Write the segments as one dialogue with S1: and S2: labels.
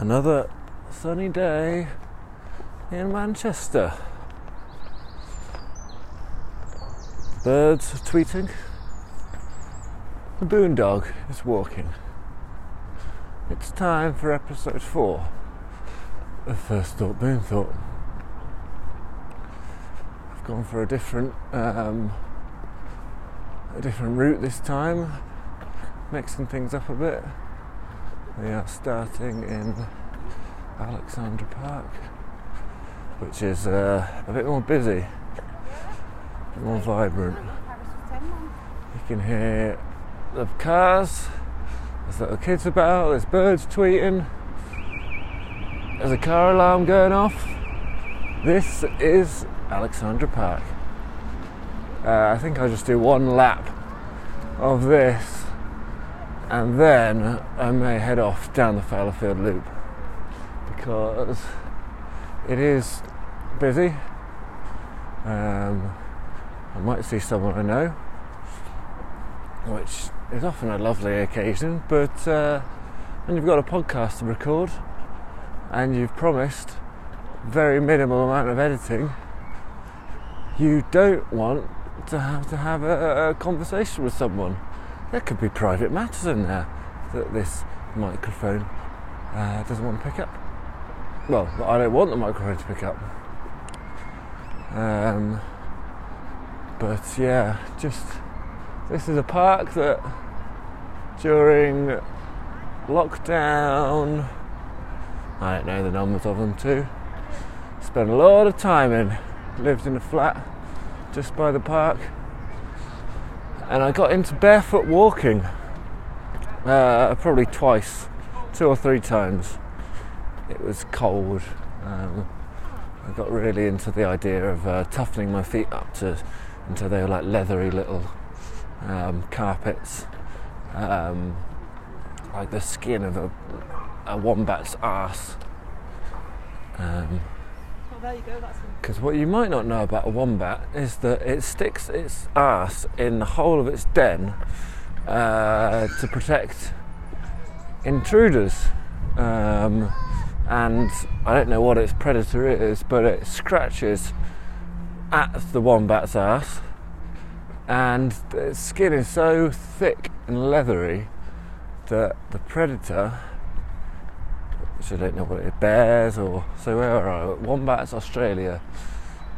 S1: Another sunny day in Manchester. Birds are tweeting. The boondog is walking. It's time for episode four of First Thought Boon Thought. I've gone for a different um, a different route this time, mixing things up a bit. We are starting in Alexandra Park, which is uh, a bit more busy, a bit more vibrant. You can hear the cars, there's little kids about, there's birds tweeting, there's a car alarm going off. This is Alexandra Park. Uh, I think I'll just do one lap of this and then I may head off down the Fallowfield Loop because it is busy. Um, I might see someone I know, which is often a lovely occasion, but uh, when you've got a podcast to record and you've promised very minimal amount of editing, you don't want to have to have a, a conversation with someone. There could be private matters in there that this microphone uh, doesn't want to pick up. Well, I don't want the microphone to pick up. Um, but yeah, just this is a park that during lockdown, I don't know the numbers of them too, spent a lot of time in. Lived in a flat just by the park, and I got into barefoot walking uh, probably twice, two or three times. It was cold. Um, I got really into the idea of uh, toughening my feet up to until they were like leathery little um, carpets, um, like the skin of a, a wombat's ass.
S2: There you go.
S1: Because what you might not know about a wombat is that it sticks its ass in the hole of its den uh, to protect intruders. Um, and I don't know what its predator is, but it scratches at the wombat's ass, and its skin is so thick and leathery that the predator which I don't know what it is, bears or so where are I? Wombats, Australia.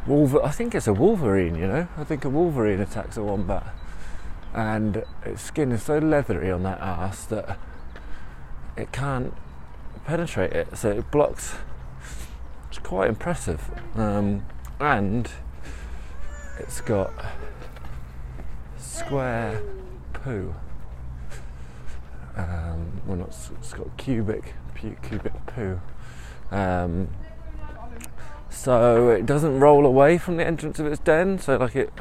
S1: Wolver- I think it's a wolverine, you know. I think a wolverine attacks a wombat, and its skin is so leathery on that ass that it can't penetrate it, so it blocks. It's quite impressive, um, and it's got square poo. Um, well, not it's got cubic pu- cubic poo. Um, so it doesn't roll away from the entrance of its den. So like it.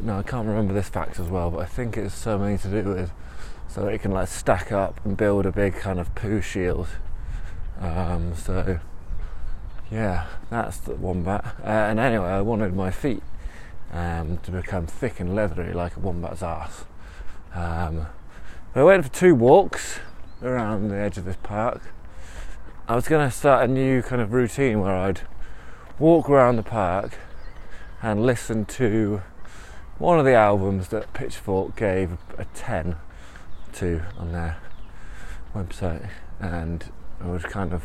S1: No, I can't remember this fact as well, but I think it's something to do with so it can like stack up and build a big kind of poo shield. Um, so yeah, that's the wombat. Uh, and anyway, I wanted my feet um, to become thick and leathery like a wombat's ass. Um, I went for two walks around the edge of this park. I was going to start a new kind of routine where I'd walk around the park and listen to one of the albums that Pitchfork gave a 10 to on their website, and I would kind of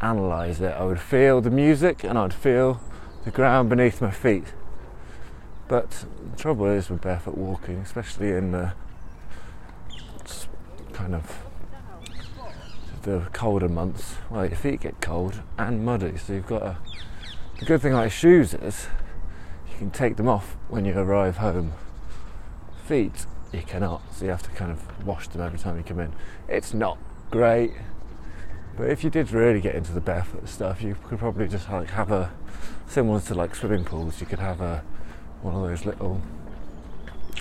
S1: analyze it. I would feel the music and I'd feel the ground beneath my feet. But the trouble is with barefoot walking, especially in the kind of the colder months, well, your feet get cold and muddy, so you've got a. The good thing about shoes is you can take them off when you arrive home. Feet, you cannot, so you have to kind of wash them every time you come in. It's not great, but if you did really get into the barefoot stuff, you could probably just like have a similar to like swimming pools. You could have a one of those little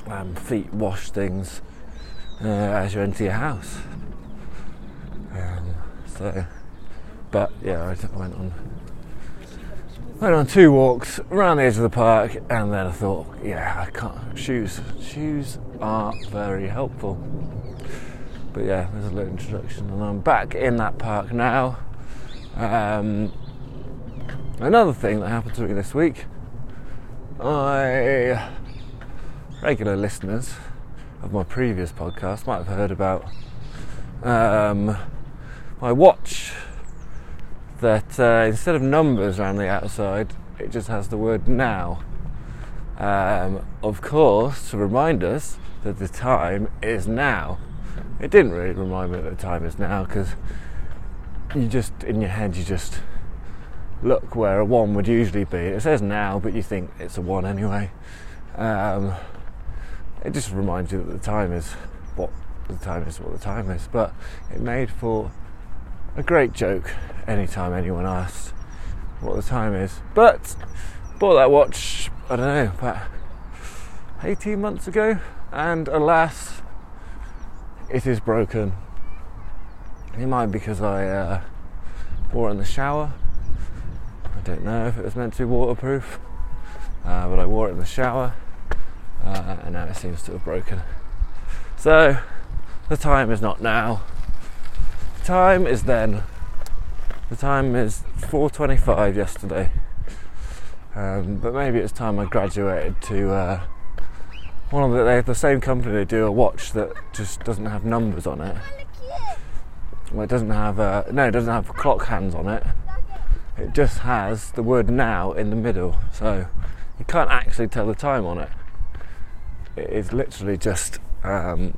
S1: um, feet wash things uh, as you enter your house. Um, so, but yeah, I went on went on two walks around the edge of the park, and then I thought, yeah, I can't shoes. Shoes are very helpful. But yeah, there's a little introduction, and I'm back in that park now. Um, another thing that happened to me this week, I regular listeners of my previous podcast might have heard about um, my watch that uh, instead of numbers around the outside, it just has the word now. Um, of course, to remind us that the time is now. It didn't really remind me that the time is now because you just, in your head, you just look where a one would usually be. It says now, but you think it's a one anyway. Um, it just reminds you that the time is what the time is what the time is. But it made for a great joke anytime anyone asked what the time is. But bought that watch, I don't know, about 18 months ago, and alas, it is broken. It might be because I uh, wore it in the shower. I don't know if it was meant to be waterproof, uh, but I wore it in the shower uh, and now it seems to have broken. So the time is not now. The time is then. The time is 4:25 yesterday. Um, but maybe it's time I graduated to uh, one of the they have the same company. They do a watch that just doesn't have numbers on it. Well, it doesn't have uh, no, it doesn't have clock hands on it. It just has the word now in the middle, so you can't actually tell the time on it it is literally just um,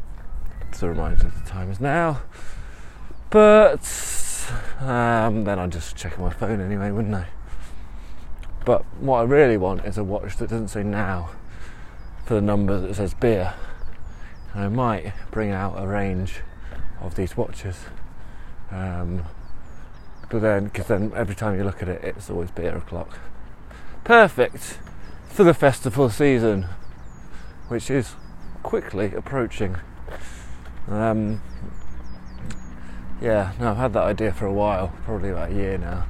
S1: to remind you the time is now. But um, then I'd just check my phone anyway, wouldn't I? But what I really want is a watch that doesn't say now for the number that says beer. And I might bring out a range of these watches. Um, but then, because then every time you look at it, it's always beer o'clock. Perfect for the festival season which is quickly approaching. Um, yeah, no, I've had that idea for a while, probably about a year now,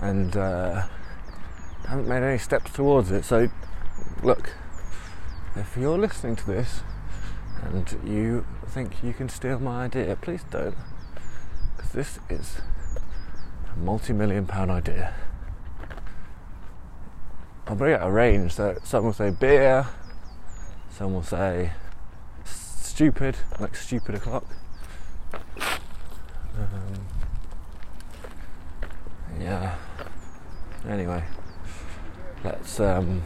S1: and uh, haven't made any steps towards it. So, look, if you're listening to this and you think you can steal my idea, please don't, because this is a multi-million pound idea. I'll bring out a range. So some will say beer, some will say stupid, like stupid o'clock. Um, yeah. Anyway, let's. Um,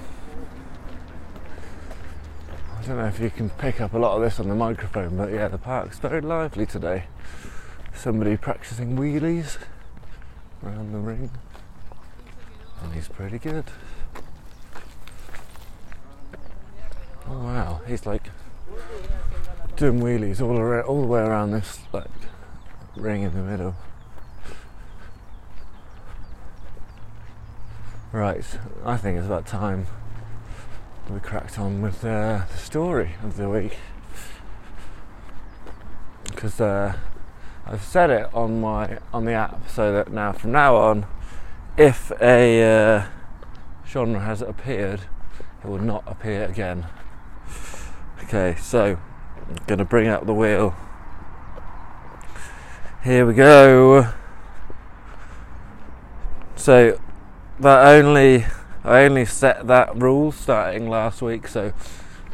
S1: I don't know if you can pick up a lot of this on the microphone, but yeah, the park's very lively today. Somebody practicing wheelies around the ring, and he's pretty good. Oh wow, he's like doing wheelies all around, all the way around this like ring in the middle. Right, I think it's about time we cracked on with uh, the story of the week because uh, I've set it on my on the app so that now from now on, if a uh, genre has appeared, it will not appear again. Okay, so I'm to bring out the wheel. Here we go. So that only I only set that rule starting last week, so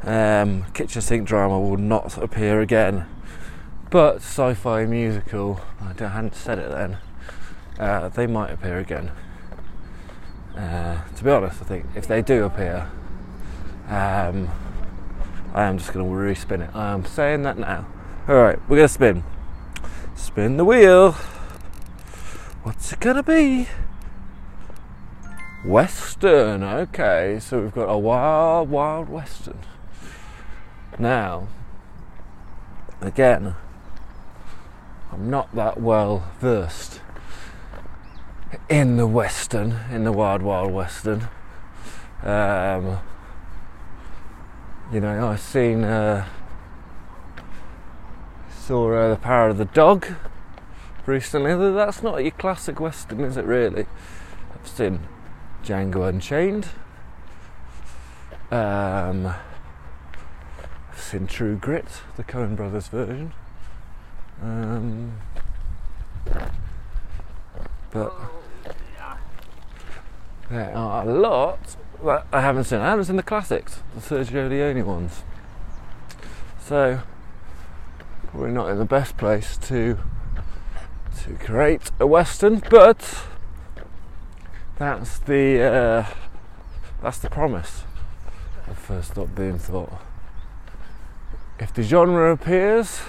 S1: um, kitchen sink drama will not appear again. But sci-fi musical, I hadn't said it then. Uh, they might appear again. Uh, to be honest, I think if they do appear, um, I am just going to respin it. I am saying that now. Alright, we're going to spin. Spin the wheel. What's it going to be? Western. Okay, so we've got a wild, wild Western. Now, again, I'm not that well versed in the Western, in the wild, wild Western. Um, you know, I've seen uh, saw uh, the Power of the Dog recently. That's not your classic western, is it? Really? I've seen Django Unchained. Um, I've seen True Grit, the Coen Brothers version. Um, but there are a lot that I haven't seen. I haven't seen the classics, the Sergio Leone ones. So probably not in the best place to to create a western, but that's the uh, that's the promise of First Thought Boon Thought. If the genre appears,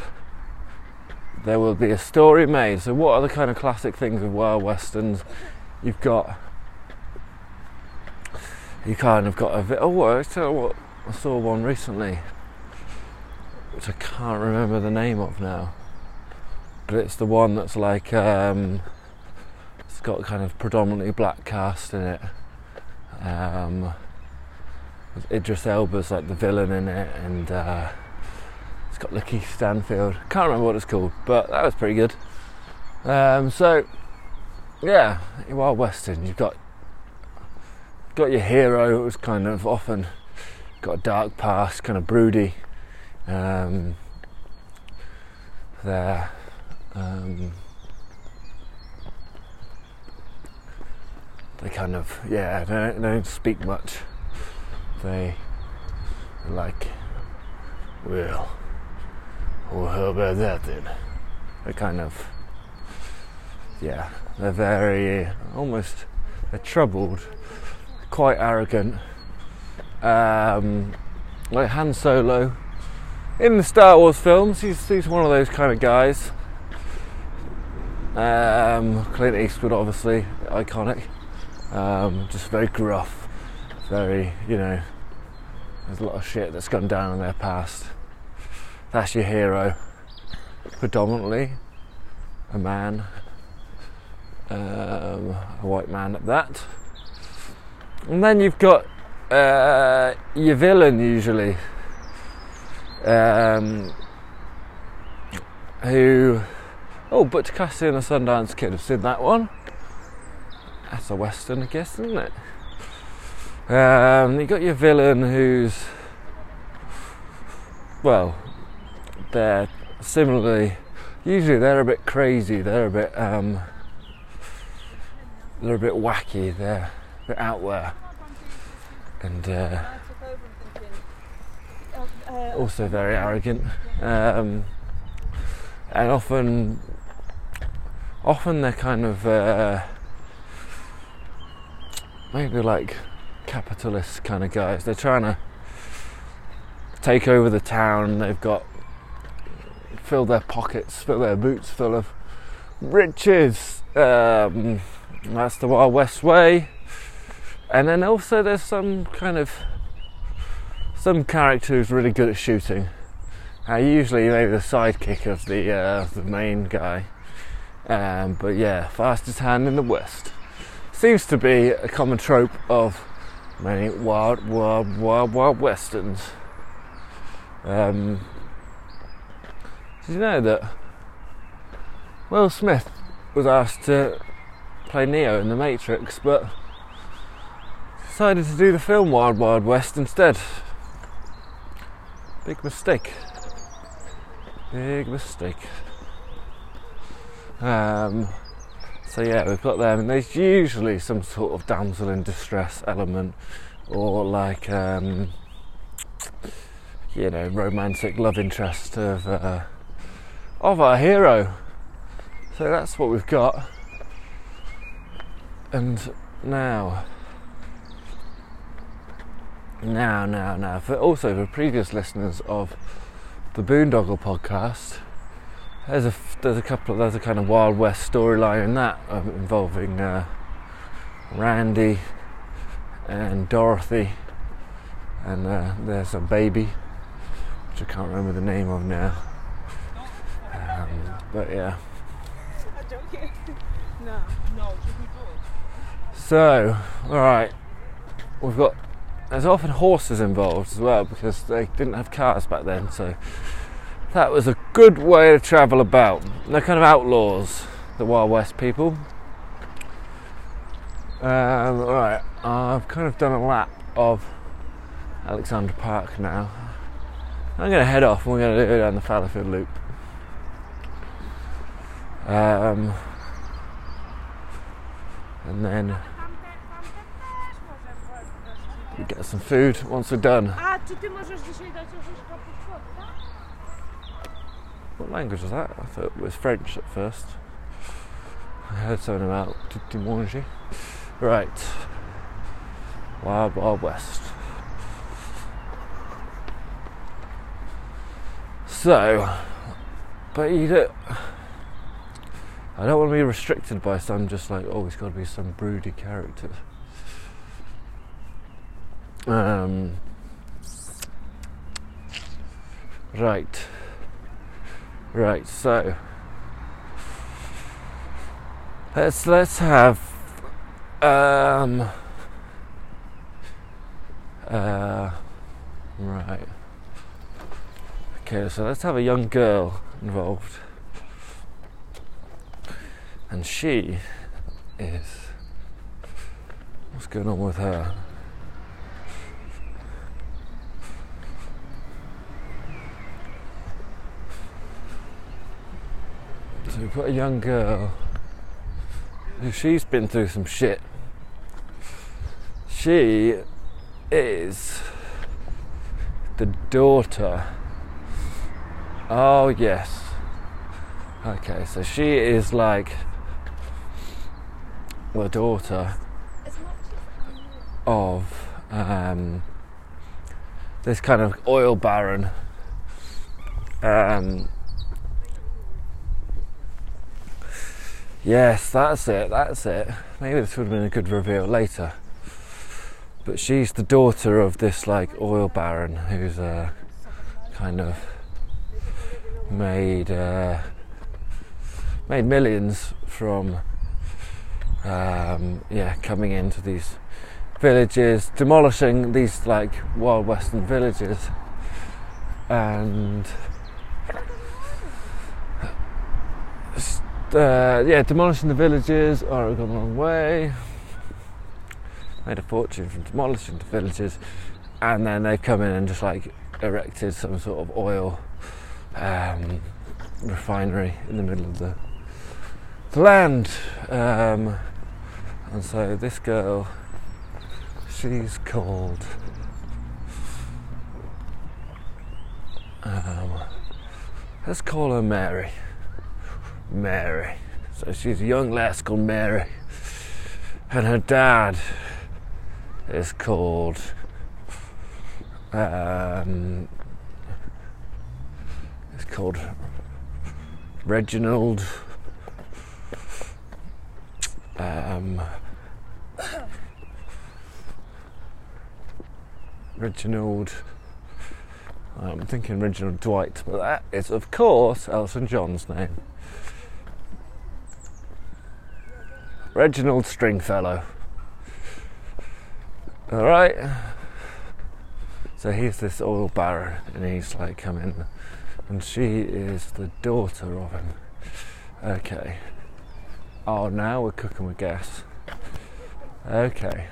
S1: there will be a story made. So, what are the kind of classic things of wild westerns? You've got you kind of got a bit. Oh, I you what, I saw one recently, which I can't remember the name of now, but it's the one that's like um, it's got kind of predominantly black cast in it. Um, Idris Elba's like the villain in it, and uh, it's got LaKeith Stanfield. Can't remember what it's called, but that was pretty good. Um, so, yeah, Wild Western. You've got got your hero who's kind of often got a dark past, kind of broody. Um, there. Um, they kind of yeah they don't, they don't speak much they like well well how about that then they kind of yeah they're very almost they're troubled quite arrogant um, like Han Solo in the Star Wars films he's, he's one of those kind of guys um, Clint Eastwood obviously iconic um, just very gruff, very, you know, there's a lot of shit that's gone down in their past. That's your hero. Predominantly a man, um, a white man at that. And then you've got uh, your villain usually, um, who, oh, Butch Cassidy and the Sundance Kid, I've seen that one that's a western, I guess, isn't it? Um, you got your villain who's well, they're similarly. Usually they're a bit crazy. They're a bit um, they're a bit wacky. They're bit out there, and uh, also very arrogant. Um, and often, often they're kind of. Uh, maybe like capitalist kind of guys. They're trying to take over the town. They've got fill their pockets, fill their boots full of riches. Um, that's the Wild West way. And then also there's some kind of some character who's really good at shooting. Uh, usually maybe the sidekick of the uh, the main guy. Um, but yeah, fastest hand in the West seems to be a common trope of many wild, wild, wild, wild westerns. Um, did you know that Will Smith was asked to play Neo in The Matrix, but decided to do the film Wild Wild West instead? Big mistake. Big mistake. Um, so yeah, we've got them, and there's usually some sort of damsel in distress element, or like um, you know, romantic love interest of uh, of our hero. So that's what we've got. And now, now, now, now, for also for previous listeners of the Boondoggle podcast, there's a there's a couple of, there's a kind of Wild West storyline in that um, involving uh, Randy and Dorothy, and uh, there's a baby, which I can't remember the name of now. Um, but yeah. no, no. So, all right, we've got. There's often horses involved as well because they didn't have cars back then, so that was a good way to travel about. They're kind of outlaws, the Wild West people. Um, right, I've kind of done a lap of Alexandra Park now. I'm going to head off and we're going to go down the Fallowfield Loop. Um, and then we get some food once we're done.
S2: A czy ty możesz dzisiaj dać orzeszka pod?
S1: What language was that? I thought it was French at first. I heard something about Tutti Manger. Right. Wild Wild West. So, but you don't. I don't want to be restricted by some just like, oh, it's got to be some broody character. Um, right. Right, so let's let's have um uh right. Okay, so let's have a young girl involved. And she is what's going on with her? So we've got a young girl who she's been through some shit. She is the daughter. Oh, yes. Okay, so she is like the daughter of um, this kind of oil baron. Um, Yes, that's it, that's it. Maybe this would have been a good reveal later. But she's the daughter of this like oil baron who's uh, kind of made uh, made millions from um, yeah coming into these villages, demolishing these like wild western villages, and uh, yeah, demolishing the villages or gone the wrong way. Made a fortune from demolishing the villages, and then they come in and just like erected some sort of oil um, refinery in the middle of the, the land. Um, and so this girl, she's called. Um, let's call her Mary. Mary. So she's a young lass called Mary. And her dad is called um, it's called Reginald um, Reginald I'm thinking Reginald Dwight, but that is of course Elton John's name. Reginald Stringfellow. Alright. So he's this oil baron and he's like coming and she is the daughter of him. Okay. Oh now we're cooking with gas. Okay.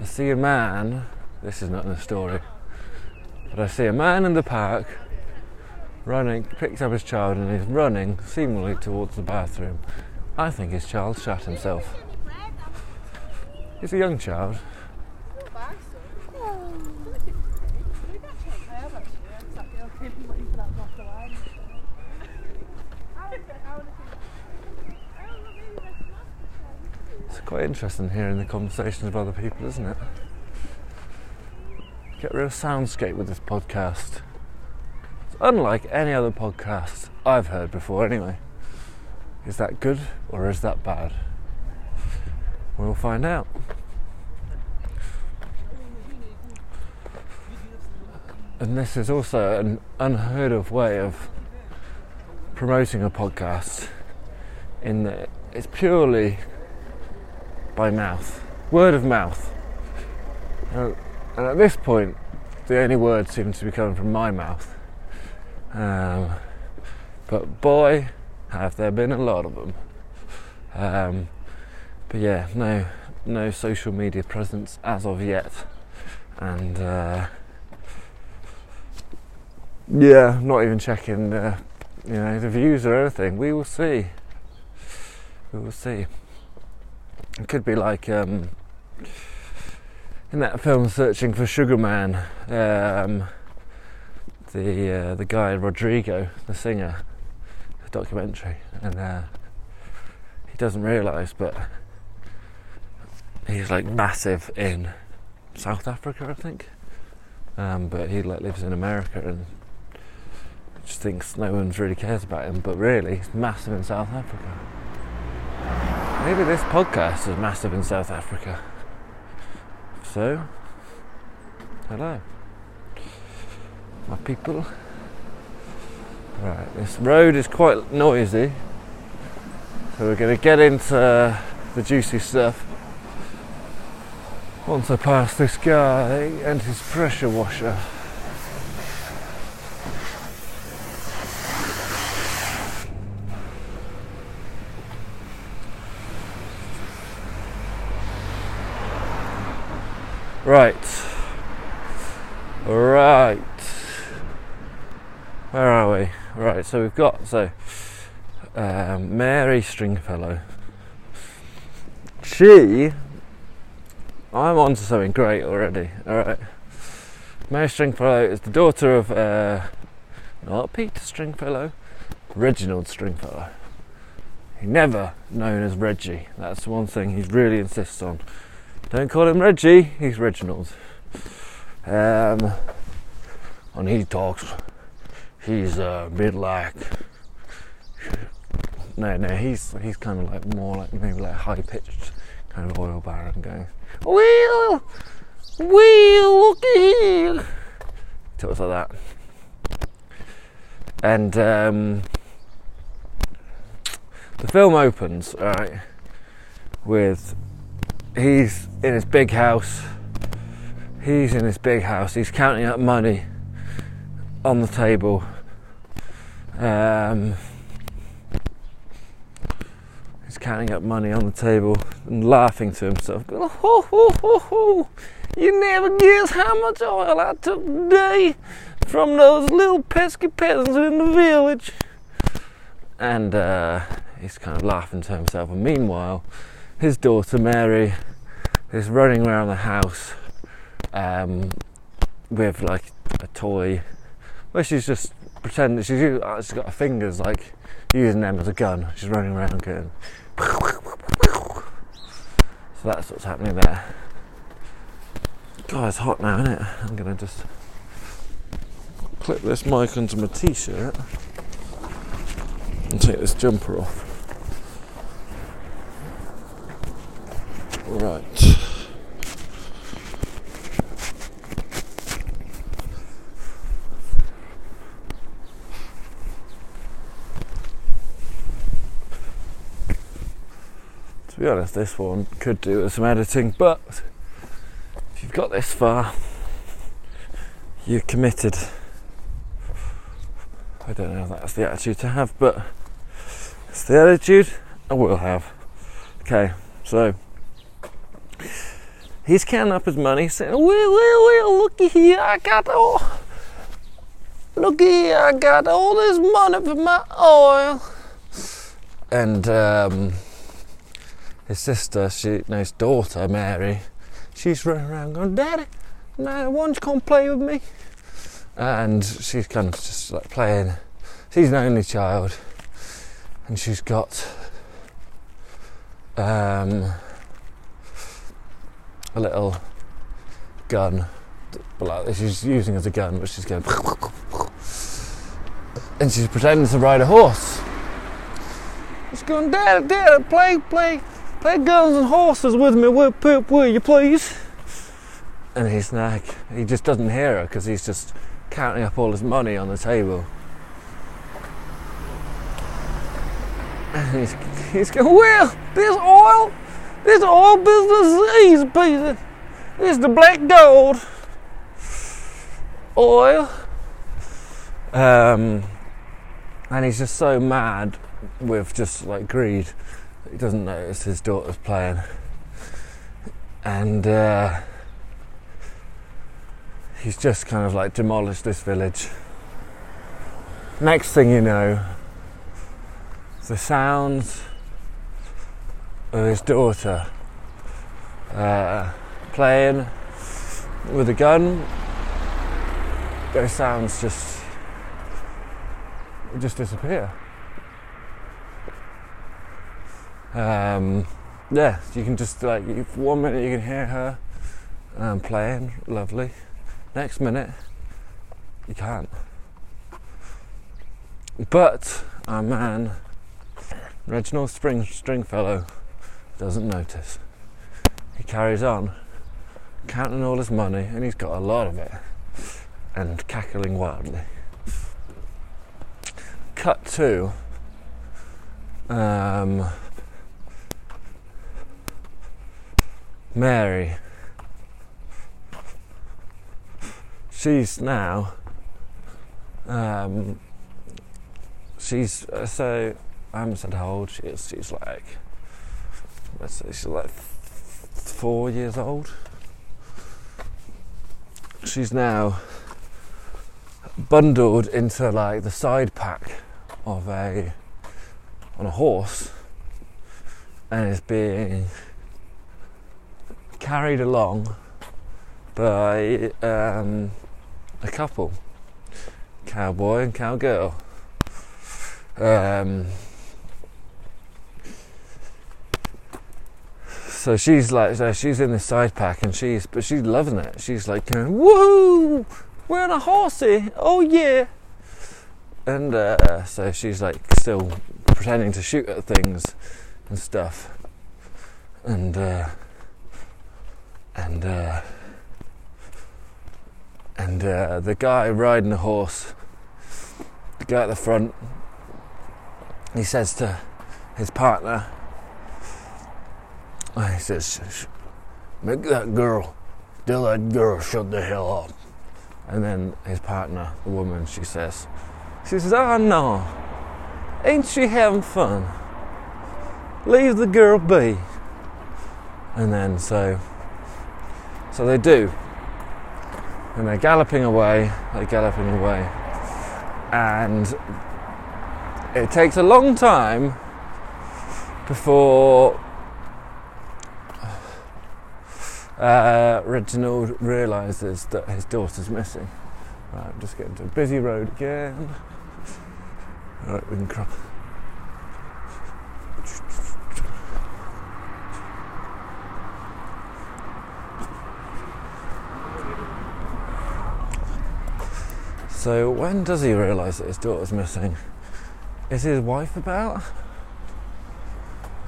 S1: I see a man this is not in the story. But I see a man in the park running, picks up his child and is running seemingly towards the bathroom. I think his child shot himself. He's a young child. It's quite interesting hearing the conversations of other people, isn't it? Get a real soundscape with this podcast. Unlike any other podcast I've heard before, anyway. Is that good or is that bad? We'll find out. And this is also an unheard of way of promoting a podcast in that it's purely by mouth, word of mouth. And at this point, the only words seem to be coming from my mouth. Um, but boy, have there been a lot of them. Um, but yeah, no, no social media presence as of yet, and uh, yeah, not even checking uh, you know, the views or anything. We will see. We will see. It could be like um, in that film Searching for Sugar Man, um, the uh, the guy Rodrigo, the singer, the documentary, and uh, he doesn't realise, but he's like massive in South Africa, I think. Um, but he like lives in America and just thinks no one really cares about him. But really, he's massive in South Africa. Maybe this podcast is massive in South Africa. So, hello, my people. Right, this road is quite noisy, so we're going to get into the juicy stuff once I pass this guy and his pressure washer. Right. Right. Where are we? Right, so we've got so um, Mary Stringfellow. She I'm on to something great already. Alright. Mary Stringfellow is the daughter of uh, not Peter Stringfellow, Reginald Stringfellow. He never known as Reggie. That's the one thing he really insists on. Don't call him Reggie, he's Reginald. Um, when he talks, he's a bit like. No, no, he's he's kind of like more like maybe like high pitched kind of oil baron going, Will, Will, look here. Talks like that. And um, the film opens, right, with he's in his big house. He's in his big house. He's counting up money on the table. Um, he's counting up money on the table and laughing to himself. Ho, ho, ho, ho. You never guess how much oil I took today from those little pesky peasants in the village. And uh, he's kind of laughing to himself. And meanwhile, his daughter Mary is running around the house um, with like a toy she's just pretending she's, uh, she's got her fingers like using them as a gun. She's running around going. So that's what's happening there. God, it's hot now, isn't it? I'm gonna just clip this mic onto my t-shirt and take this jumper off. Right. Be honest, this one could do with some editing, but if you've got this far, you're committed. I don't know if that's the attitude to have, but it's the attitude I will have. Okay, so he's counting up his money, saying, "Well, well, well, looky here, I got all, looky here, I got all this money for my oil." And um, his sister, she, no, his daughter Mary, she's running around going, "Daddy, don't you come play with me?" And she's kind of just like playing. She's an only child, and she's got um, a little gun, she's using as a gun, but she's going, and she's pretending to ride a horse. She's going, Dad, Dad, play, play, play guns and horses with me, will, will you please? And he's like, he just doesn't hear her because he's just counting up all his money on the table. And he's, he's going, well, this oil, this oil business is easy. It's the black gold oil. Um, and he's just so mad with just like greed he doesn't notice his daughter's playing. And uh, he's just kind of like demolished this village. Next thing you know, the sounds of his daughter uh, playing with a gun, those sounds just just disappear. Um, yeah, you can just like one minute you can hear her um, playing, lovely. Next minute you can't. But our man, Reginald Spring Stringfellow, doesn't notice. He carries on, counting all his money, and he's got a lot of it, and cackling wildly. Cut to um, Mary. She's now. Um, she's uh, so. I haven't said how old she is. She's like. Let's say she's like four years old. She's now bundled into like the side pack of a on a horse and is being carried along by um, a couple, cowboy and cowgirl. Um, so she's like, so she's in the side pack, and she's, but she's loving it. She's like, "Woohoo! We're on a horsey! Oh yeah!" And uh, so she's like still pretending to shoot at things and stuff, and uh, and uh, and uh, the guy riding the horse, the guy at the front, he says to his partner, he says, "Make that girl, tell that girl, shut the hell up." And then his partner, the woman, she says, she says, "Oh no, ain't she having fun? Leave the girl be." And then so, so they do, and they're galloping away. They're galloping away, and it takes a long time before uh, Reginald realizes that his daughter's missing. Right, I'm just getting to a busy road again. Right, we can crop. So when does he realise that his daughter's missing? Is his wife about?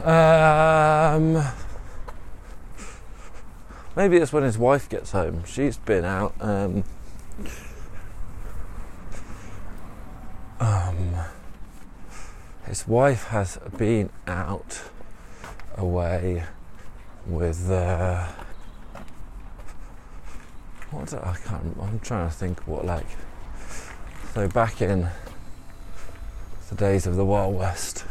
S1: Um, maybe it's when his wife gets home. She's been out. Um, um, his wife has been out away with. Uh, what I can't. I'm trying to think what like. So back in the days of the Wild West,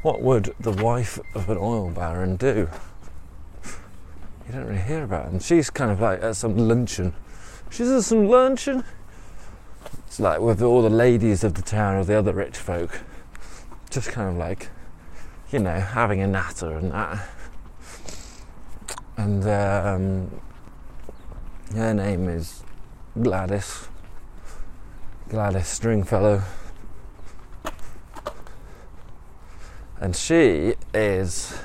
S1: what would the wife of an oil baron do? You don't really hear about them. She's kind of like at some luncheon. She's at some luncheon. It's like with all the ladies of the town or the other rich folk, just kind of like, you know, having a natter and that. And um, her name is Gladys. Gladys Stringfellow. And she is.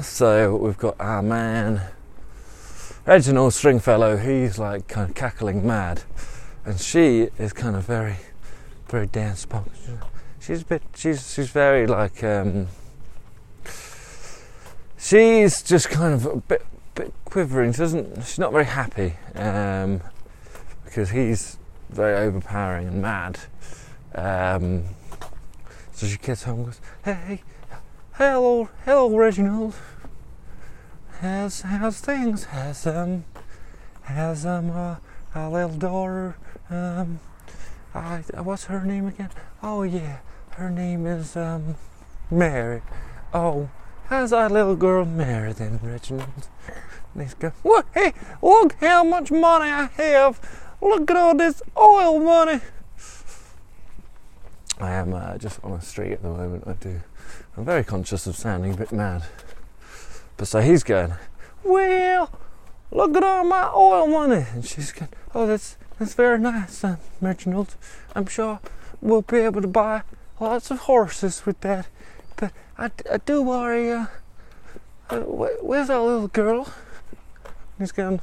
S1: So we've got our man, Reginald Stringfellow, he's like kind of cackling mad. And she is kind of very, very dance punk. She's a bit, she's, she's very like, um, she's just kind of a bit, bit quivering. She doesn't, she's not very happy um, because he's very overpowering and mad. Um, so she gets home and goes, Hey, hello, hello, Reginald. How's, how's things? Has, um, has, um, uh, our little daughter, um, I, what's her name again? Oh, yeah, her name is, um, Mary. Oh, how's our little girl Mary then, Reginald? And he's going, What? Hey, look how much money I have. Look at all this oil money. I am uh, just on a street at the moment. I do. I'm very conscious of sounding a bit mad. But so he's going, well, look at all my oil money, and she's going, oh, that's that's very nice, uh, Reginald. I'm sure we'll be able to buy lots of horses with that. But I, I do worry. Uh, uh, where's our little girl? He's going,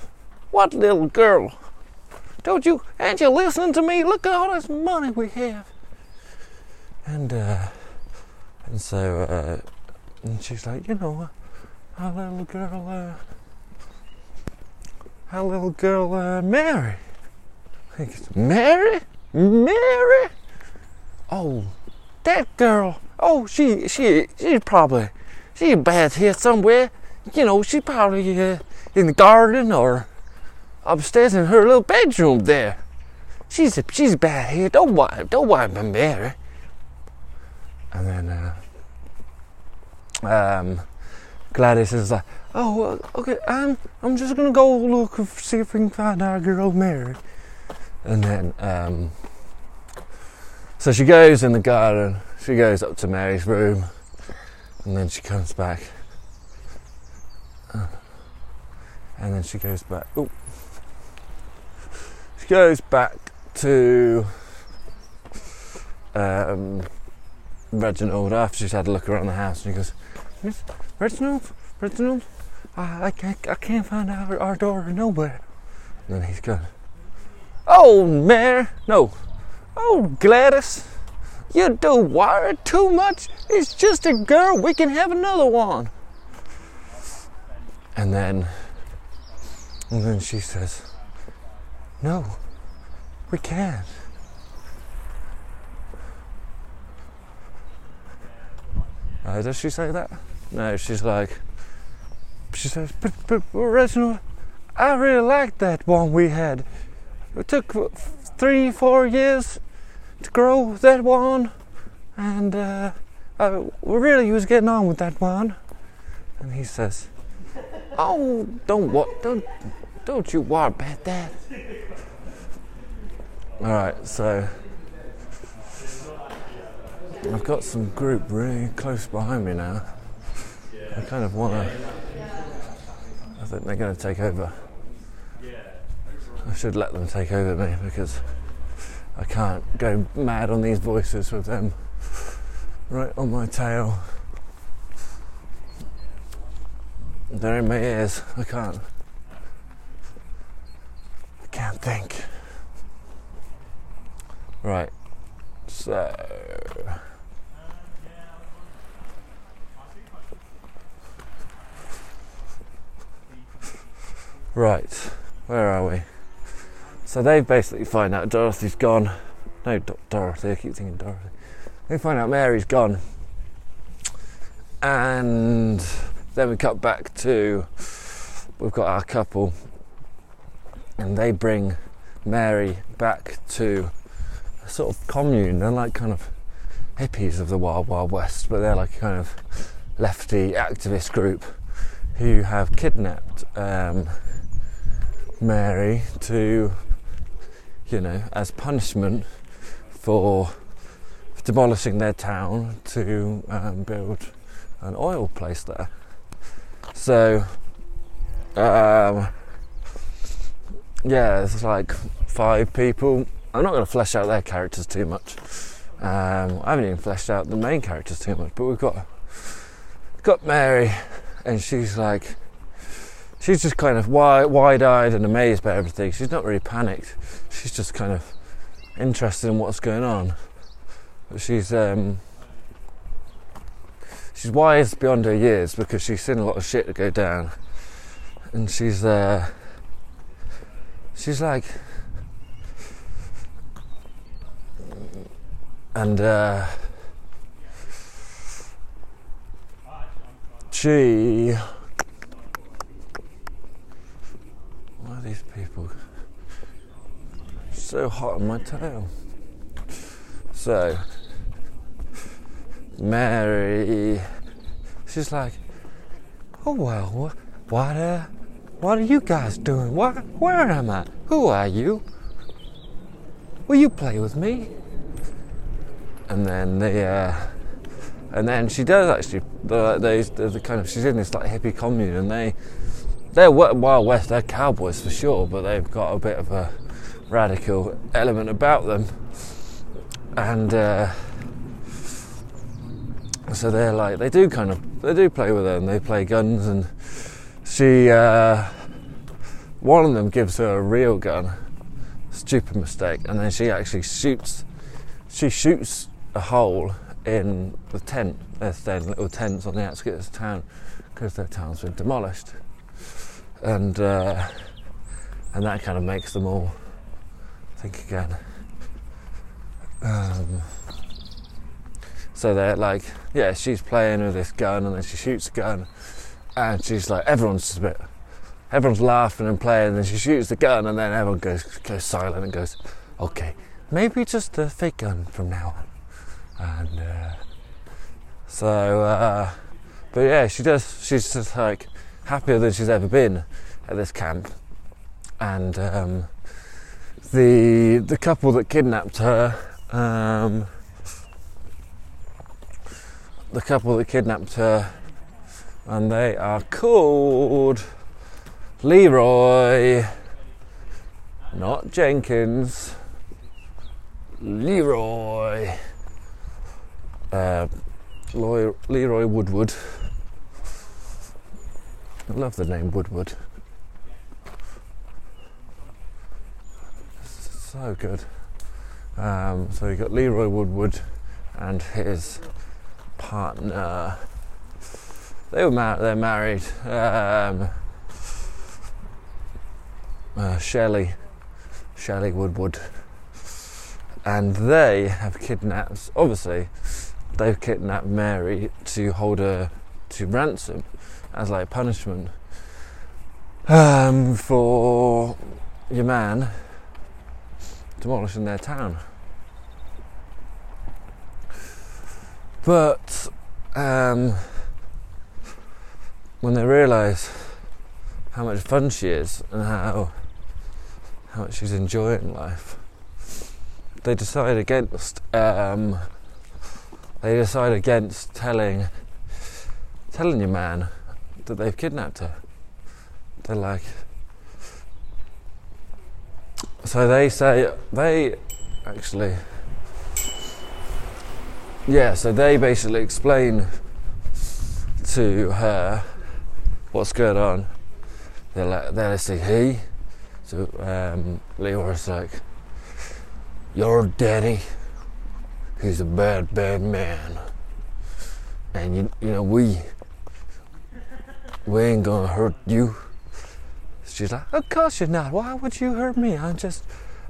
S1: what little girl? Don't you? Ain't you listening to me? Look at all this money we have. And uh, and so uh, and she's like, you know, our little girl, uh, our little girl, uh, Mary. I think it's Mary, Mary. Oh, that girl. Oh, she she she's probably she's bad here somewhere. You know, she's probably uh, in the garden or upstairs in her little bedroom there. She's she's bad here. Don't worry, don't worry about Mary. And then uh, um, Gladys is like, "Oh, well, okay. I'm I'm just gonna go look and see if we can find our girl Mary." And then um, so she goes in the garden. She goes up to Mary's room, and then she comes back. Uh, and then she goes back. Oh, goes back to um, Reginald after she's had a look around the house, and she goes, "Miss Reginald, Reginald, I, I can't, I can't find our, our daughter nowhere." And then he's gone. Oh, Mary, no, oh Gladys, you do worry too much. It's just a girl. We can have another one. And then, and then she says, "No, we can't." Uh, does she say that? No, she's like, she says, but, but Reginald, I really liked that one we had. It took uh, three, four years to grow that one, and uh, I really was getting on with that one. And he says, "Oh, don't what, don't, don't you worry about that." All right, so I've got some group really close behind me now. I kind of want to. I think they're going to take over. I should let them take over me because I can't go mad on these voices with them right on my tail. They're in my ears. I can't. I can't think. Right. So. Right. Where are we? So they basically find out Dorothy's gone. No, Do- Dorothy. I keep thinking Dorothy. They find out Mary's gone, and then we cut back to we've got our couple, and they bring Mary back to sort of commune. They're like kind of hippies of the Wild Wild West, but they're like a kind of lefty activist group who have kidnapped um, Mary to, you know, as punishment for demolishing their town to um, build an oil place there. So, um, yeah, it's like five people. I'm not going to flesh out their characters too much. Um, I haven't even fleshed out the main characters too much, but we've got got Mary, and she's like, she's just kind of wide, wide-eyed and amazed by everything. She's not really panicked. She's just kind of interested in what's going on. But she's um, she's wise beyond her years because she's seen a lot of shit go down, and she's uh, she's like, and uh, she. Why are these people so hot on my tail? So, Mary, she's like, oh well, what, what, uh, what are you guys doing? What, where am I? Who are you? Will you play with me? And then they, uh, and then she does actually. The, they, they're the kind of she's in this like hippie commune, and they, they're Wild West. They're cowboys for sure, but they've got a bit of a radical element about them, and. Uh, so they're like they do kind of they do play with her and they play guns and she uh, one of them gives her a real gun stupid mistake and then she actually shoots she shoots a hole in the tent. They're staying little tents on the outskirts of town because their town's been demolished. And uh, and that kind of makes them all think again. Um, so they're like, yeah, she's playing with this gun, and then she shoots a gun, and she's like, everyone's a bit, everyone's laughing and playing, and then she shoots the gun, and then everyone goes goes silent and goes, okay, maybe just a fake gun from now on, and uh, so, uh, but yeah, she does. She's just like happier than she's ever been at this camp, and um, the the couple that kidnapped her. Um, the couple that kidnapped her, and they are called Leroy, not Jenkins. Leroy. Uh, Leroy, Woodward. I love the name Woodward. So good. Um, so you've got Leroy Woodward and his partner. They were mar- they're married. Um, uh, Shelley, Shelley Woodward, and they have kidnapped. Obviously, they've kidnapped Mary to hold her to ransom as like punishment um, for your man demolishing their town. But um, when they realise how much fun she is and how how much she's enjoying life, they decide against um, they decide against telling telling your man that they've kidnapped her. They're like so they say they actually yeah, so they basically explain to her what's going on. They're like, they say, hey. So um, Leroy's like, your daddy, he's a bad, bad man. And you, you know, we, we ain't gonna hurt you. She's like, of course you're not. Why would you hurt me? I'm just,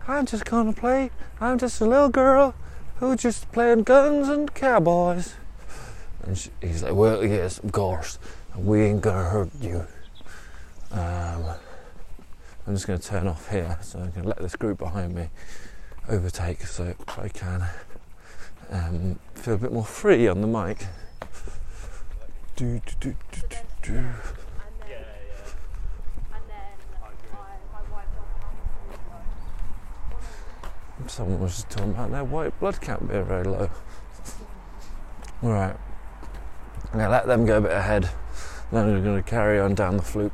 S1: I'm just gonna play. I'm just a little girl who just playing guns and cowboys. And she, he's like, well, yes, of course. We ain't gonna hurt you. Um, I'm just to turn off here so I can let this group behind me overtake so I can um, feel a bit more free on the mic. Do, do, do, Someone was just talking about their white blood count being very low. Alright. To let them go a bit ahead. Then we're going to carry on down the floop.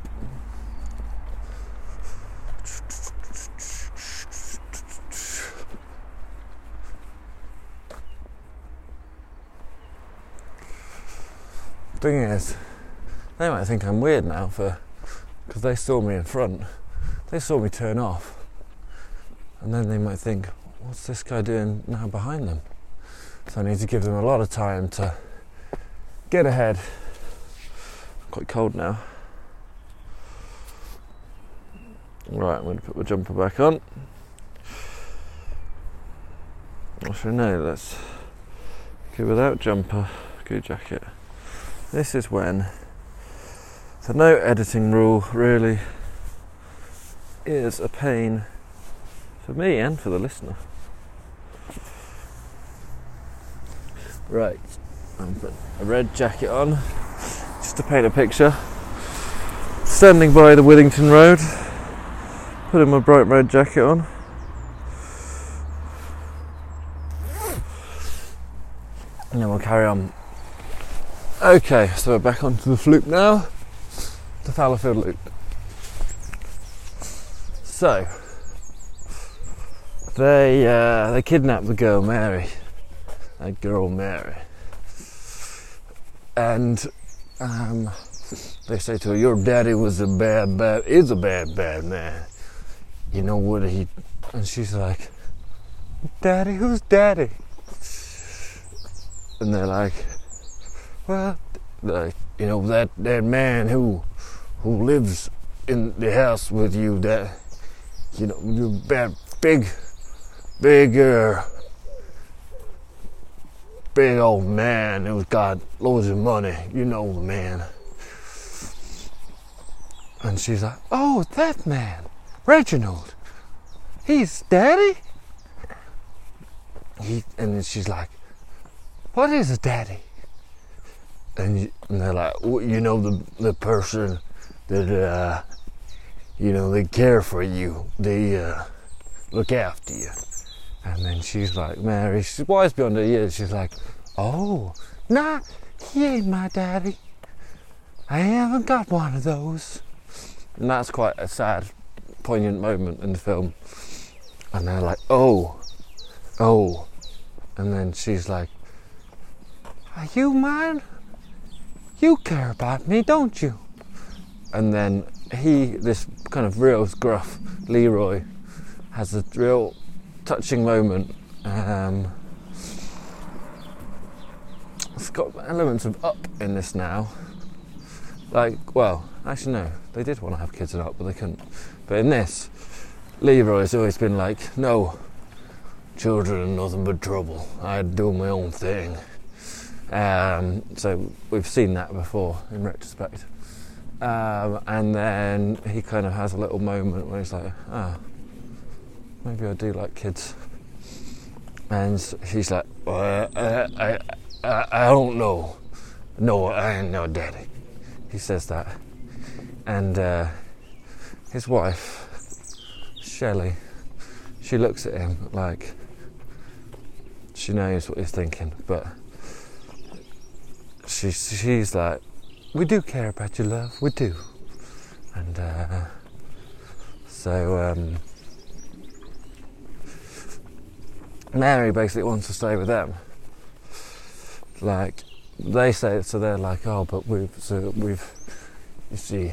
S1: Thing is, they might think I'm weird now for because they saw me in front. They saw me turn off. And then they might think, what's this guy doing now behind them? So I need to give them a lot of time to get ahead. Quite cold now. Right, I'm going to put my jumper back on. Actually, no, let's go without jumper, go jacket. This is when the no editing rule really is a pain for me and for the listener. Right, I'm putting a red jacket on just to paint a picture. Standing by the Withington Road, putting my bright red jacket on. And then we'll carry on. Okay, so we're back onto the loop now. The Fallowfield loop. So they uh, they kidnapped the girl Mary. That girl Mary. And um, they say to her, Your daddy was a bad, bad, is a bad, bad man. You know what he. And she's like, Daddy, who's daddy? And they're like, Well, you know, that, that man who who lives in the house with you, that, you know, you bad, big, big, big old man who's got loads of money. You know the man. And she's like, Oh, that man, Reginald. He's daddy? He, and she's like, What is a daddy? And, and they're like, You know, the, the person that, uh, you know, they care for you, they uh, look after you. And then she's like, Mary, she's wise beyond her years. She's like, Oh, nah, he ain't my daddy. I haven't got one of those. And that's quite a sad, poignant moment in the film. And they're like, Oh, oh. And then she's like, Are you mine? You care about me, don't you? And then he, this kind of real gruff Leroy, has a real touching moment. Um, it's got elements of up in this now. Like, well, actually, no, they did want to have kids in up, but they couldn't. But in this, Leroy's always been like, no, children are nothing but trouble. I'd do my own thing. Um, so we've seen that before in retrospect. Um, and then he kind of has a little moment where he's like, ah, maybe I do like kids. And he's like, well, I, I, I, I don't know. No, I ain't no daddy. He says that. And uh, his wife, Shelley, she looks at him like she knows what he's thinking, but she's, she's like, we do care about you, love, we do. And uh, so um, Mary basically wants to stay with them. Like they say, so they're like, oh, but we've, so we've, you see,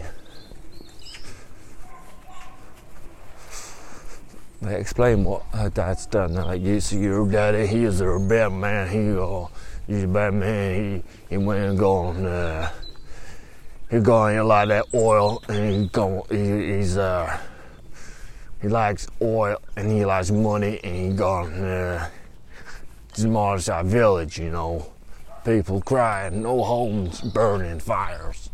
S1: they explain what her dad's done. They're like, you see, your daddy, he is a bad man. He, uh, he's a bad man. He, he went and gone, uh, he gone a lot of that oil, and he gone, he, he's, uh, he likes oil and he likes money, and he gone, uh, demolished our village, you know. People crying, no homes burning, fires.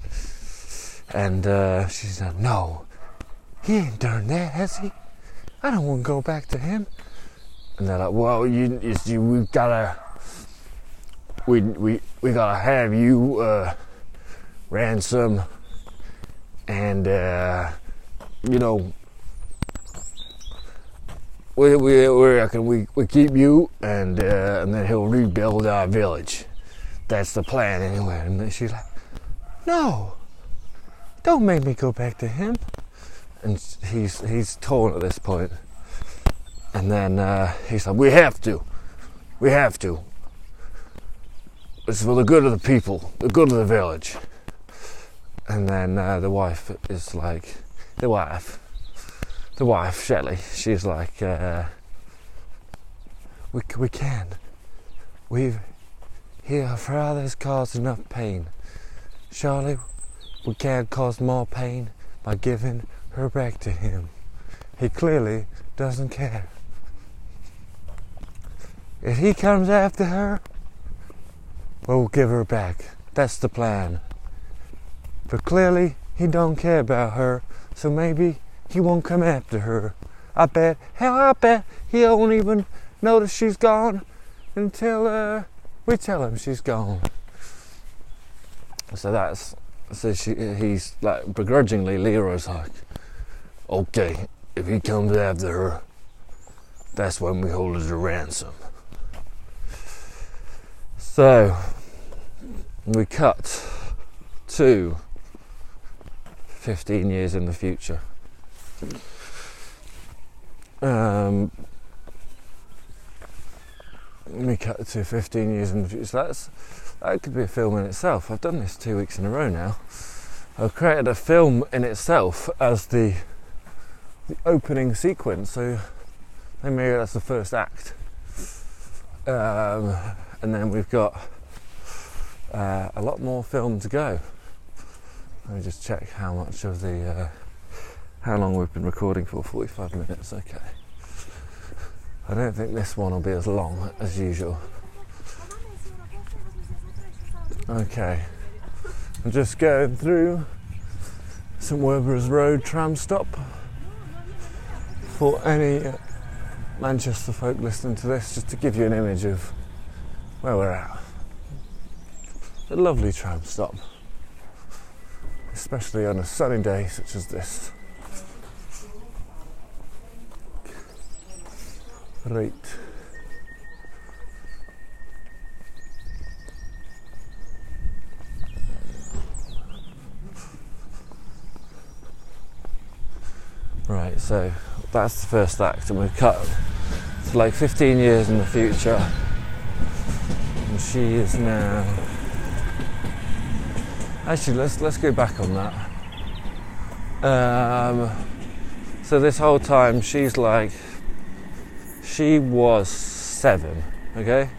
S1: And uh, she said, No, he ain't done that, has he? I don't want to go back to him. And they're like, Well, you, you we gotta, we, we, we gotta have you uh, ransom, and uh, you know, we, we, we reckon we, we keep you, and uh, and then he'll rebuild our village. That's the plan, anyway. And then she's like, No, don't make me go back to him. And he's he's torn at this point. And then uh, he's like, We have to, we have to. It's for the good of the people, the good of the village. And then uh, the wife is like, the wife, the wife, Shelley, she's like, uh, we, we can. We've, here, our father's caused enough pain. Surely we can't cause more pain by giving her back to him. He clearly doesn't care. If he comes after her, we'll give her back. That's the plan. But clearly he don't care about her, so maybe he won't come after her. I bet, hell, I bet he won't even notice she's gone until uh, we tell him she's gone. So that's so she, he's like begrudgingly. Leroy's like, okay, if he comes after her, that's when we hold her to ransom. So we cut to 15 years in the future. Um, we cut to 15 years in the future. So that's that could be a film in itself. I've done this two weeks in a row now. I've created a film in itself as the the opening sequence. So maybe that's the first act, um, and then we've got uh, a lot more film to go. Let me just check how much of the uh, how long we've been recording for. Forty-five minutes. Okay. I don't think this one will be as long as usual. Okay. I'm just going through St Werburgh's Road tram stop. For any Manchester folk listening to this, just to give you an image of where we're at. A lovely tram stop, especially on a sunny day such as this. Right. Right, so that's the first act, and we've cut to like 15 years in the future. And she is now. Actually, let's let's go back on that. Um, so this whole time, she's like, she was seven, okay?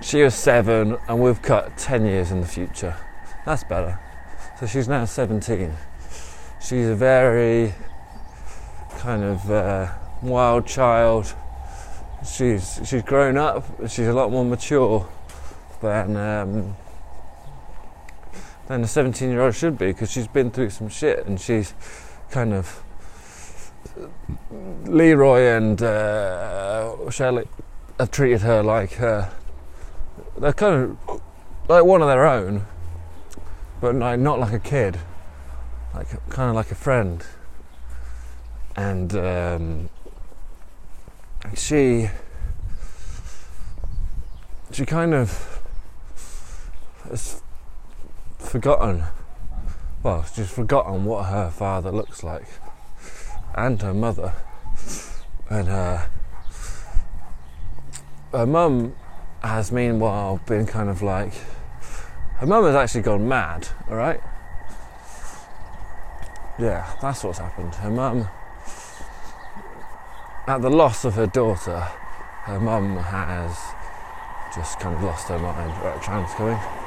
S1: She was seven, and we've cut 10 years in the future. That's better. So she's now 17 she's a very kind of uh, wild child. She's she's grown up. She's a lot more mature than um, than a 17 year old should be because she's been through some shit and she's kind of Leroy and uh, Shelley have treated her like uh, they're kind of like one of their own, but like, not like a kid like kind of like a friend, and um, she she kind of has forgotten. Well, she's forgotten what her father looks like, and her mother, and uh, her mum has meanwhile been kind of like her mum has actually gone mad. All right yeah, that's what's happened. Her mum, at the loss of her daughter, her mum has just kind of lost her mind. Right, tram's coming.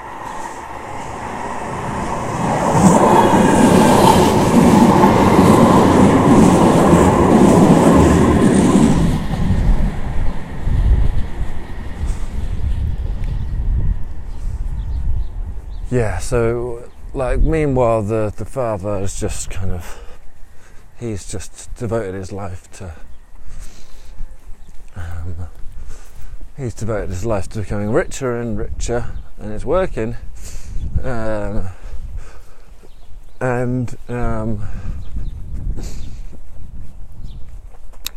S1: Yeah, so like meanwhile the the father is just kind of he's just devoted his life to um, he's devoted his life to becoming richer and richer and it's working. Um, and um,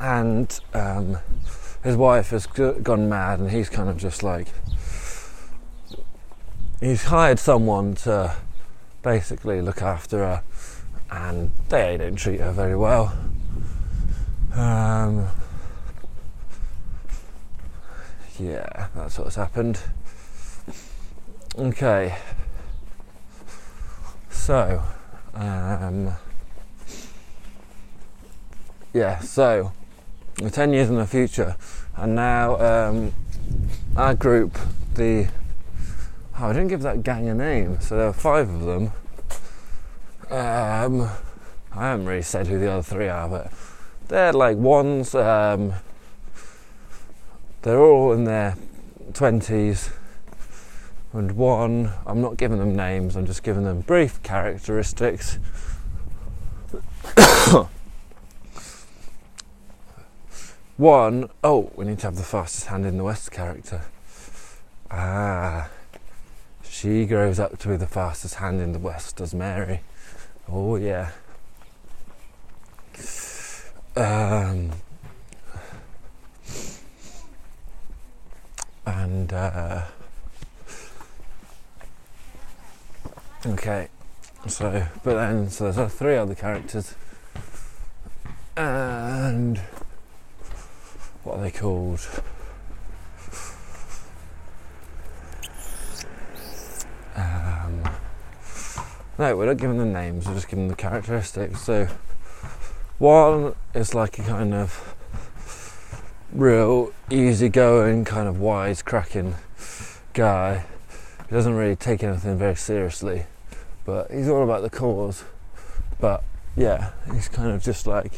S1: and um, his wife has gone mad and he's kind of just like he's hired someone to basically look after her, and they don't treat her very well. Um, yeah, that's what's happened. Okay, so um, yeah, so 10 years in the future, and now um, our group, the Oh, I didn't give that gang a name, so there were five of them. Um, I haven't really said who the other three are, but they're like ones. Um, they're all in their twenties, and one. I'm not giving them names. I'm just giving them brief characteristics. one, oh, we need to have the fastest hand in the West character. Ah. She grows up to be the fastest hand in the West, does Mary. Oh, yeah. Um, and uh, okay, so but then so there's three other characters, and what are they called? Um, no, we're not giving them names. We're just giving them the characteristics. So one is like a kind of real easygoing, kind of wise cracking guy. He doesn't really take anything very seriously, but he's all about the cause. But yeah, he's kind of just like,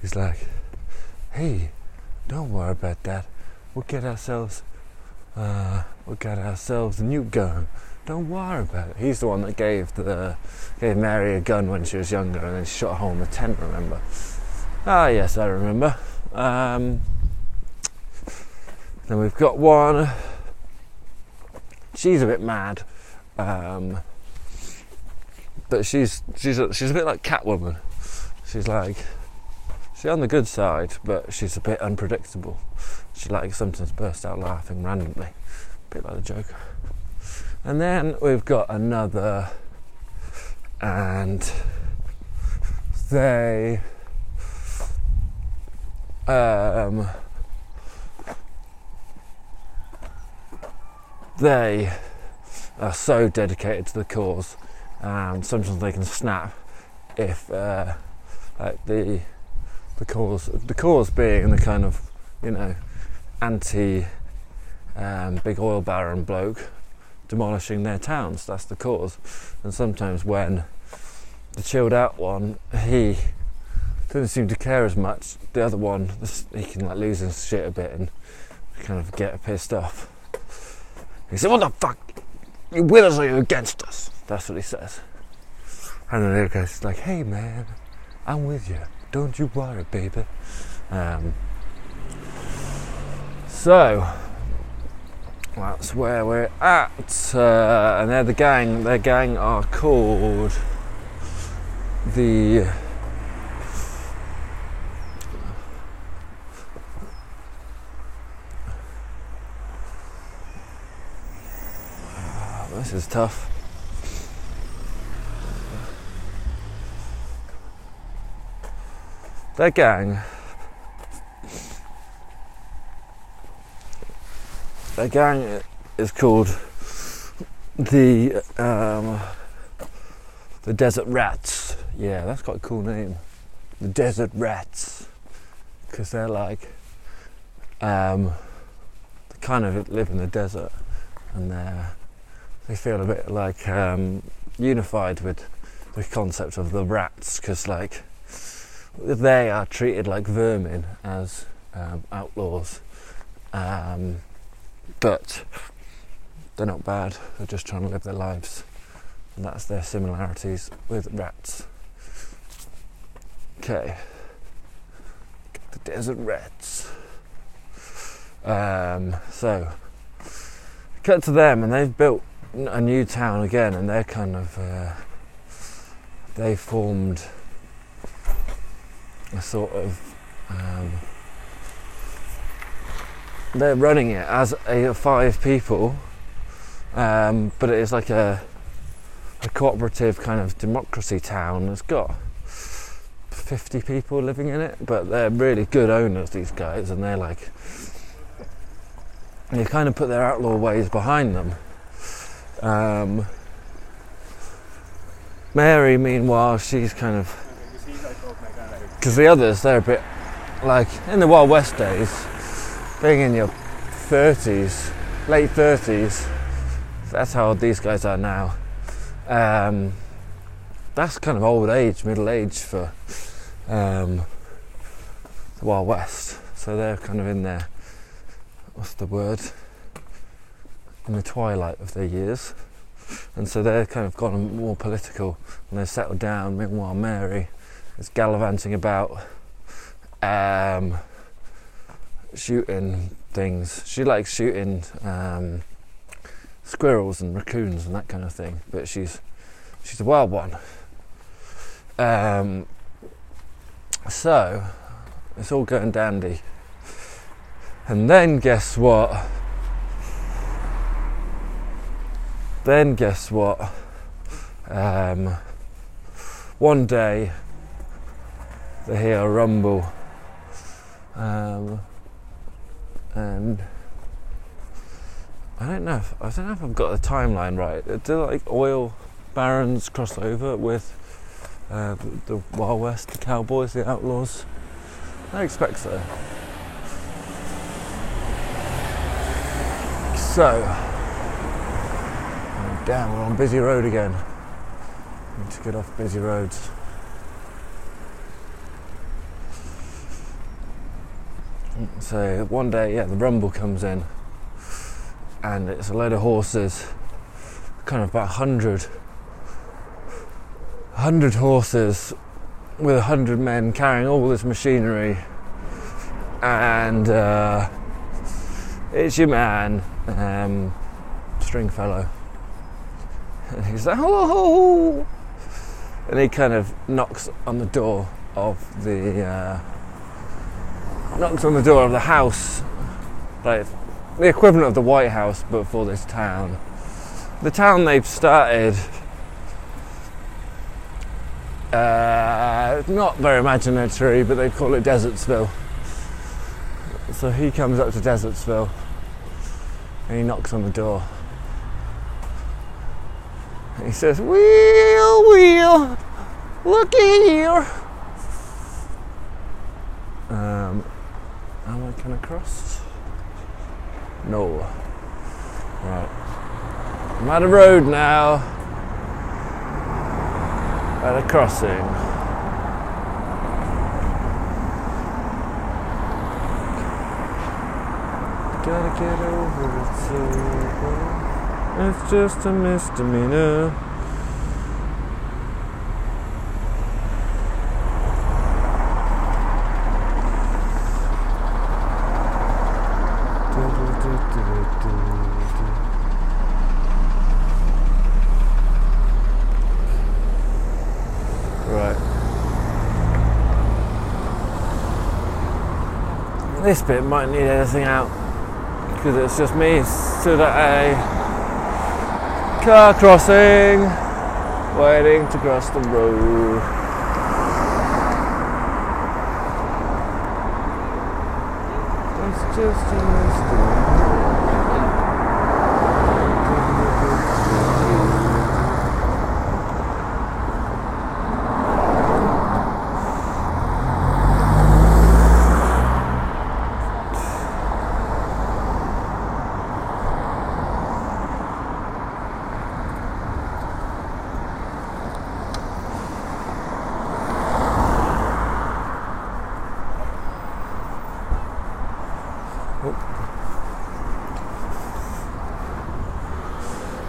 S1: he's like, hey, don't worry about that. We'll get ourselves, uh, we'll get ourselves a new gun. Don't worry about it. He's the one that gave the gave Mary a gun when she was younger, and then she shot a hole in the tent. Remember? Ah, yes, I remember. Um, then we've got one. She's a bit mad, um, but she's she's a, she's a bit like Catwoman. She's like she's on the good side, but she's a bit unpredictable. She like sometimes bursts out laughing randomly, a bit like the Joker. And then we've got another, and they um, they are so dedicated to the cause, and sometimes they can snap if uh, like the the cause the cause being the kind of you know anti um, big oil baron bloke demolishing their towns. That's the cause. And sometimes when the chilled out one, he doesn't seem to care as much. The other one, he can like lose his shit a bit and kind of get pissed off. He said, "What the fuck? You with us or you against us?" That's what he says. And then the other guy's like, "Hey man, I'm with you. Don't you worry, baby." Um, so that's where we're at, uh, and they're the gang. Their gang are called the. This is tough. Their gang the gang is called the um, the Desert Rats. Yeah, that's quite a cool name. The Desert Rats, because they're like um, they kind of live in the desert, and they they feel a bit like um, unified with the concept of the rats, because like they are treated like vermin as um, outlaws. Um, but they're not bad. They're just trying to live their lives, and that's their similarities with rats. Okay, the desert rats. Um, so, cut to them, and they've built a new town again, and they're kind of uh, they formed a sort of um, they're running it as a five people, um, but it is like a a cooperative kind of democracy town. It's got 50 people living in it, but they're really good owners, these guys, and they're like, they kind of put their outlaw ways behind them. Um, Mary, meanwhile, she's kind of, because the others, they're a bit like in the Wild West days, being in your 30s, late 30s, that's how old these guys are now. Um, that's kind of old age, middle age for um, the Wild West. So they're kind of in there, what's the word? In the twilight of their years. And so they're kind of gone more political and they've settled down. Meanwhile, Mary is gallivanting about. Um, shooting things. She likes shooting um, squirrels and raccoons and that kind of thing, but she's she's a wild one. Um, so it's all going dandy. And then guess what? then guess what? Um, one day they hear a rumble, um, and I don't know. If, I don't know if I've got the timeline right. Do like oil barons cross over with uh, the, the Wild West, the cowboys, the outlaws? I expect so. So, oh, damn, we're on busy road again. Need to get off busy roads. So one day, yeah, the rumble comes in, and it's a load of horses, kind of about 100, 100 horses, with a hundred men carrying all this machinery, and uh, it's your man, um, Stringfellow, and he's like, oh, and he kind of knocks on the door of the. Uh, knocks on the door of the house, like the equivalent of the White House, but for this town. The town they've started, uh, not very imaginatory, but they call it Desertsville. So he comes up to Desertsville and he knocks on the door. And he says, Wheel, wheel, looky here. Um, Am I crossed? No. Right. I'm at a road now. At a crossing. Gotta get over it so uh, It's just a misdemeanor. Right. This bit might need editing out because it's just me stood at a car crossing, waiting to cross the road. It's just a mystery.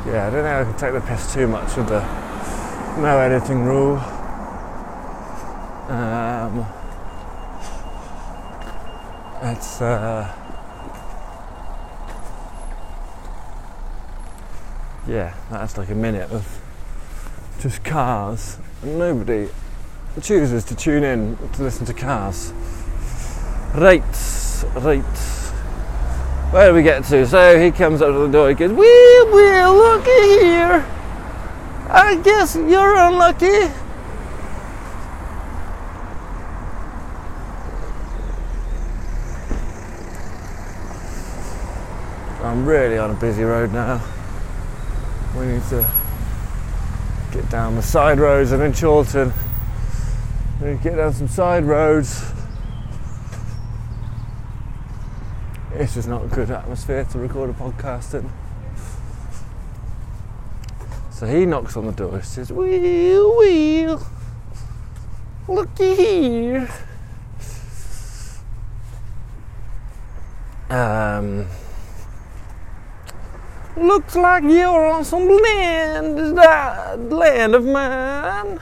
S1: Yeah, I can take the piss too much with the no editing rule. Um, it's uh, yeah, that's like a minute of just cars, and nobody chooses to tune in to listen to cars. Right, right. Where do we get to? So he comes up to the door. He goes, "Wheel, wheel, looky here. I guess you're unlucky." I'm really on a busy road now. We need to get down the side roads. I'm in Chorlton. We need to get down some side roads. It's just not a good atmosphere to record a podcast in. So he knocks on the door. He says, "Wheel, wheel, looky here." Um, looks like you're on some land, is that land of mine?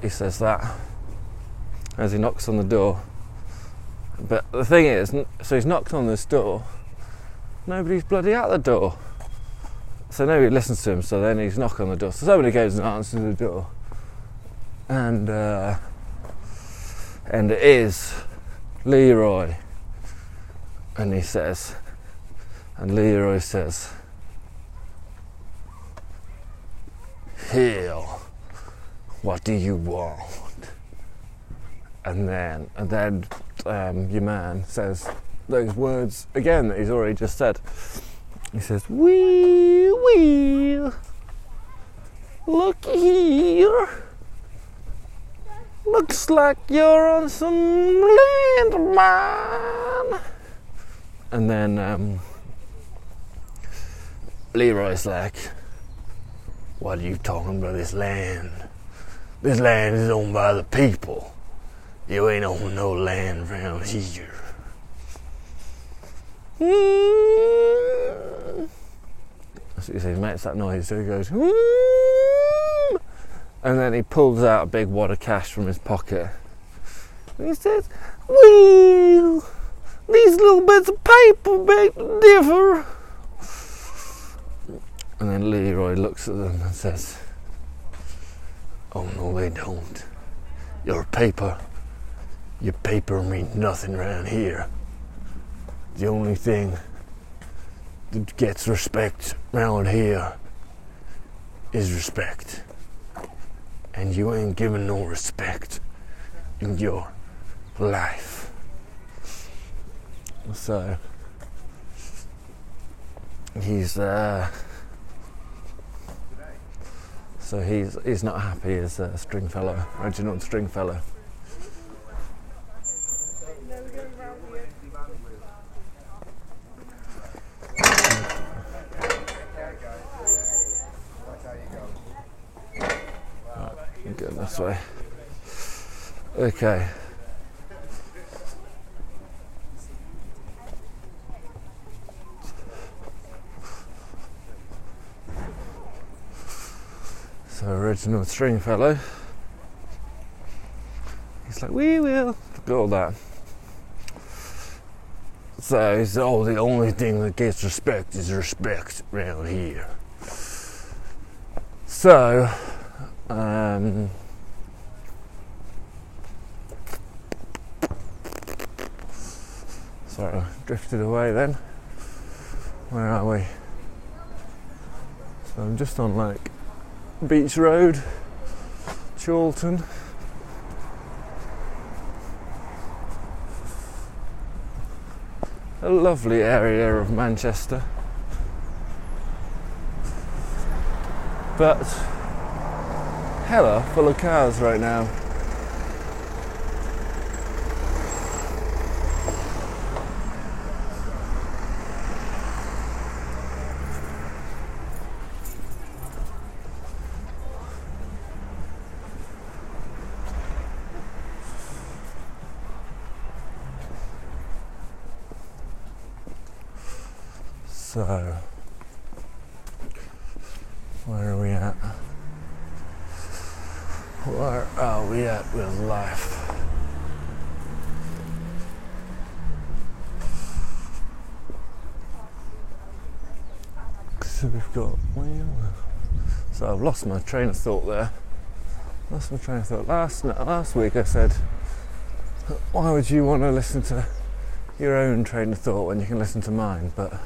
S1: He says that as he knocks on the door. But the thing is, so he's knocked on this door. Nobody's bloody at the door. So nobody listens to him. So then he's knocking on the door. So somebody goes and answers the door, and uh, and it is Leroy. And he says, And Leroy says, Hell, what do you want? And then, and then um, your man says those words again that he's already just said. He says, Wee, wee, look here. Looks like you're on some land mine. And then um, Leroy's like, What are you talking about this land? This land is owned by the people. You ain't on no land around here. That's what he says. Makes that noise. So he goes, mm. and then he pulls out a big wad of cash from his pocket. And he says, Well, these little bits of paper make differ. And then Leroy looks at them and says, Oh no, they don't. Your paper, your paper means nothing around here. The only thing that gets respect around here is respect. And you ain't given no respect in your life. So he's uh, so he's he's not happy as a string Stringfellow, Reginald Stringfellow. Go this way. Okay. So Reginald Stringfellow. He's like, we will. Look at all that. So he's oh the only thing that gets respect is respect around here. So um, I uh, drifted away then. Where are we? So I'm just on like Beach Road, Chorlton. A lovely area of Manchester. But hella full of cars right now. So, where are we at? Where are we at with life? So we've got. So I've lost my train of thought there. Lost my train of thought. Last last week I said, why would you want to listen to your own train of thought when you can listen to mine? But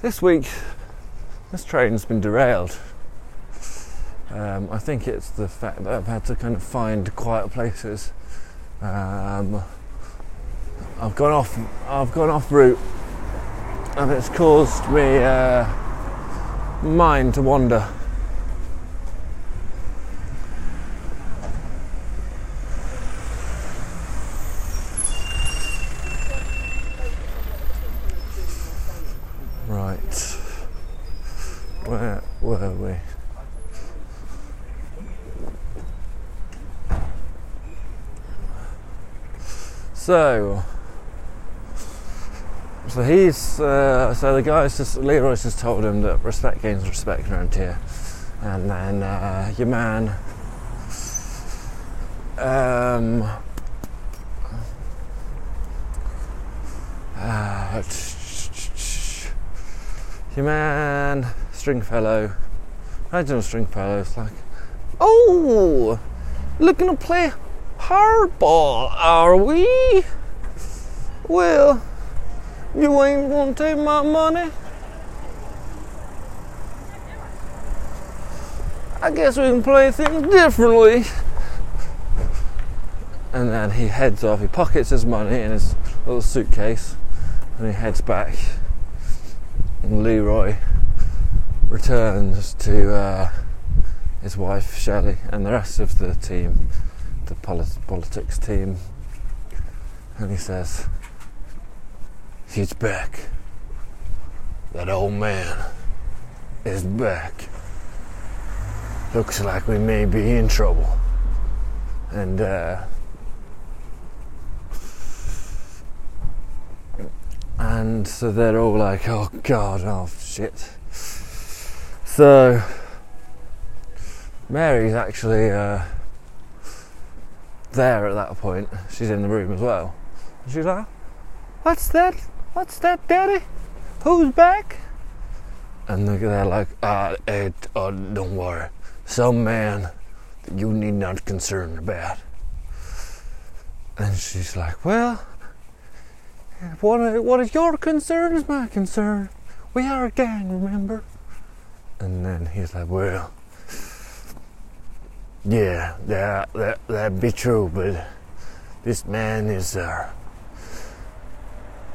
S1: this week, this train's been derailed. Um, I think it's the fact that I've had to kind of find quiet places. Um, I've gone off. I've gone off route, and it's caused me uh, mind to wander. Right. Where were we? So, so he's uh, so the guy's just Leroy's just told him that respect gains respect around here, and then uh, your man, um, uh, your man Stringfellow, Reginald Stringfellow's like, oh, looking to play hardball, are we? Well, You ain't gonna take my money? I guess we can play things differently. And then he heads off, he pockets his money in his little suitcase, and he heads back. And Leroy returns to uh, his wife Shelley and the rest of the team, the polit- politics team, and he says, He's back. That old man is back. Looks like we may be in trouble. And, uh, and so they're all like, oh god, oh shit. So, Mary's actually uh, there at that point. She's in the room as well. And she's like, What's that? What's that, Daddy? Who's back? And they're- like, uh, it, uh, don't worry. Some man that you need not concern about. And she's like, Well, what are, what is your concern is my concern. We are a gang, remember? And then he's like, Well, yeah, that, that, that'd be true, but this man is uh,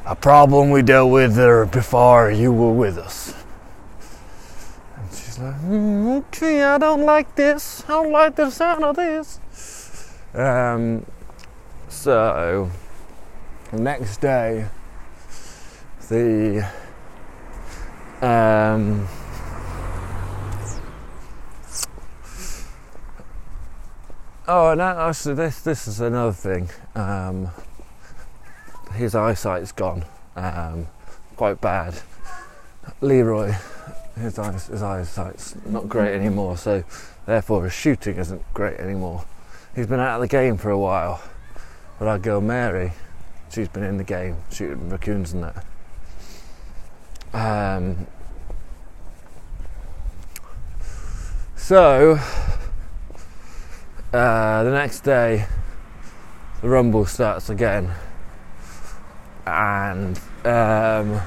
S1: a problem we dealt with uh, before you were with us. And she's like, "Hmm, okay, I don't like this. I don't like the sound of this. Um, so, next day, the um, oh, and actually, this this is another thing. Um, his eyesight's gone, um, quite bad. Leroy, his eyes, his eyesight's not great anymore, so therefore his shooting isn't great anymore. He's been out of the game for a while, but our girl Mary, she's been in the game shooting raccoons and that. Um, so uh, the next day, the rumble starts again, and um,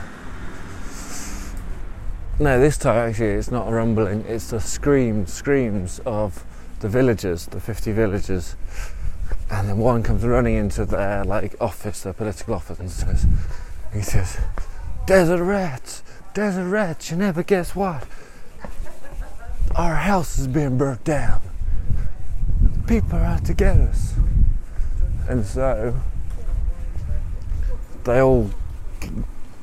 S1: no, this time actually it's not a rumbling; it's the scream, screams of the villagers, the fifty villagers, and then one comes running into their like office, their political office, and says, he says, "Desert rats, desert rats! You never guess what? Our house is being burnt down." People are out to get us. And so they all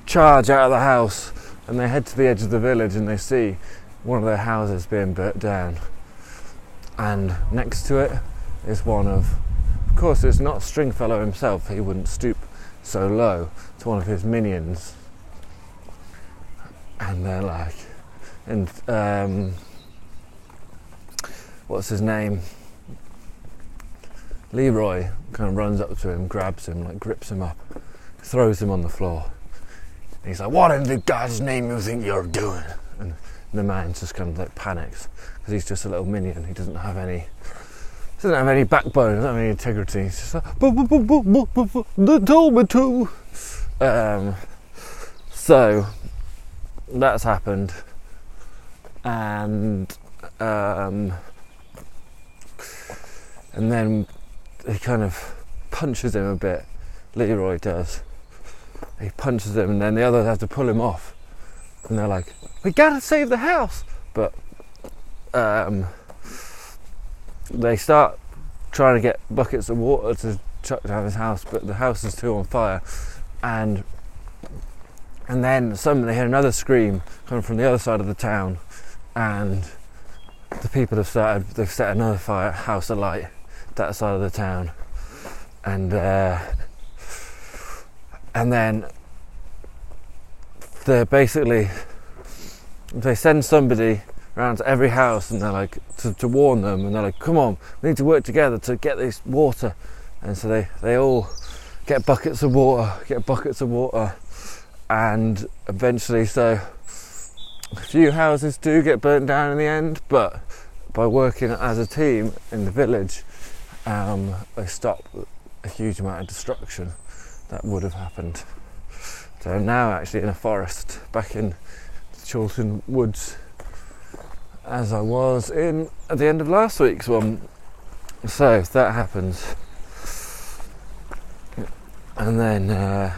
S1: charge out of the house and they head to the edge of the village and they see one of their houses being burnt down. And next to it is one of, of course, it's not Stringfellow himself, he wouldn't stoop so low. It's one of his minions. And they're like, and um, what's his name? Leroy kind of runs up to him, grabs him, like grips him up, throws him on the floor. And he's like, "What in the God's name you think you're doing?" And the man just kind of like panics because he's just a little minion. He doesn't have any, doesn't have any backbone, doesn't have any integrity. He's just like, "Bu- bu- bu- bu- bu- bu- bu- "They told me to." Um, so that's happened, and um, and then he kind of punches him a bit. Leroy does. He punches him, and then the others have to pull him off. And they're like, "We gotta save the house!" But um, they start trying to get buckets of water to chuck down his house, but the house is too on fire. And and then suddenly they hear another scream coming from the other side of the town, and the people have started. They've set another fire house alight that side of the town, and uh, and then they're basically they send somebody around to every house and they're like to, to warn them. And they're like come on we need to work together to get this water. And so they they all get buckets of water get buckets of water. And eventually so a few houses do get burnt down in the end but by working as a team in the village um, they stop a huge amount of destruction that would have happened. So I'm now actually in a forest back in Chorlton Woods as I was in at the end of last week's one. So that happens, and then uh,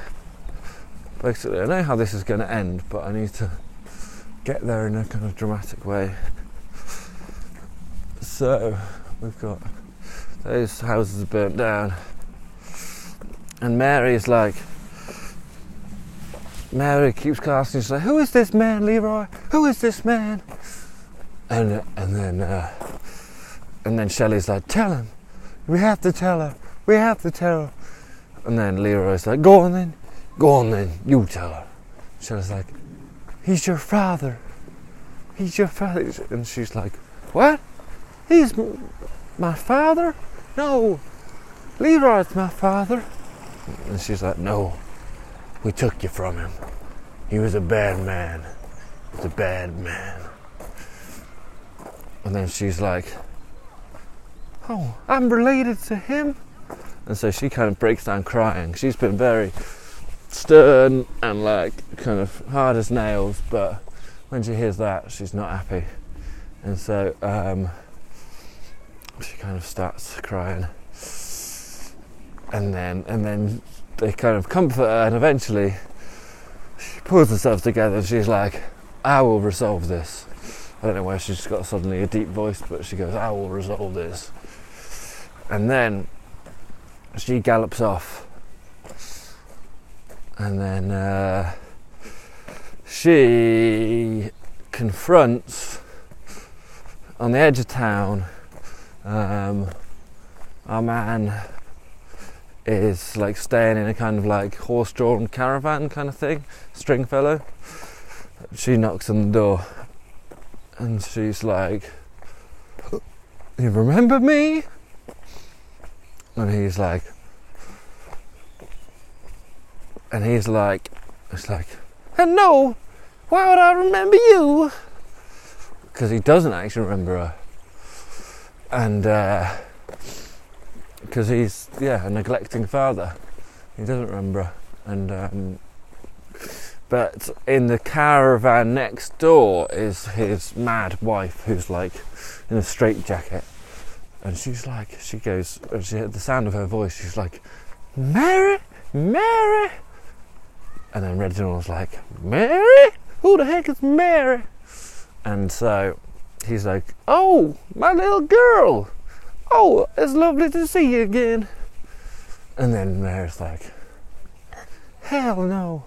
S1: basically I know how this is going to end, but I need to get there in a kind of dramatic way. So we've got those houses are burnt down, and Mary's like. Mary keeps casting. She's like, "Who is this man, Leroy? Who is this man?" And and then uh, and then Shelley's like, "Tell him. We have to tell her. We have to tell her." And then Leroy's like, "Go on then. Go on then. You tell her." Shelley's like, "He's your father. He's your father." And she's like, "What? He's my father? No, Leroy's my father." And she's like, "No." We took you from him. He was a bad man. He was a bad man. And then she's like, Oh, I'm related to him. And so she kind of breaks down crying. She's been very stern and like kind of hard as nails, but when she hears that, she's not happy. And so um, she kind of starts crying. And then, and then they kind of comfort her, and eventually she pulls herself together and she's like, I will resolve this. I don't know why she's got suddenly a deep voice, but she goes, I will resolve this. And then she gallops off. And then uh, she confronts on the edge of town um, our man is like staying in a kind of like horse-drawn caravan kind of thing, Stringfellow. She knocks on the door, and she's like, "You remember me?" And he's like, and he's like, it's like, "And no, why would I remember you?" Because he doesn't actually remember her, and. Uh, because he's yeah a neglecting father. He doesn't remember, and um, but in the caravan next door is his mad wife, who's like in a straitjacket, and she's like she goes, and she the sound of her voice, she's like, Mary, Mary, and then Reginald's like, Mary, who the heck is Mary? And so he's like, oh, my little girl. Oh, it's lovely to see you again. And then Mary's like, Hell no.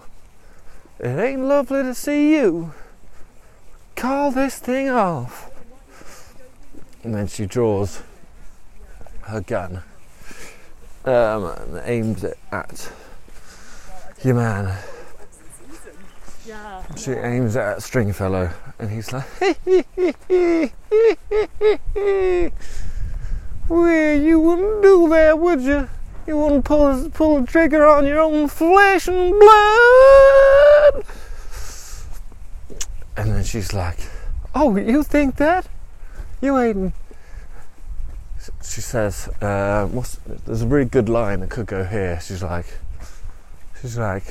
S1: It ain't lovely to see you. Call this thing off. And then she draws her gun um, and aims it at your man.
S2: Yeah.
S1: She aims it at Stringfellow, and he's like, Well, you wouldn't do that, would you? You wouldn't pull, pull the trigger on your own flesh and blood. And then she's like, Oh, you think that? You ain't. She says, uh, what's, There's a really good line that could go here. She's like, She's like,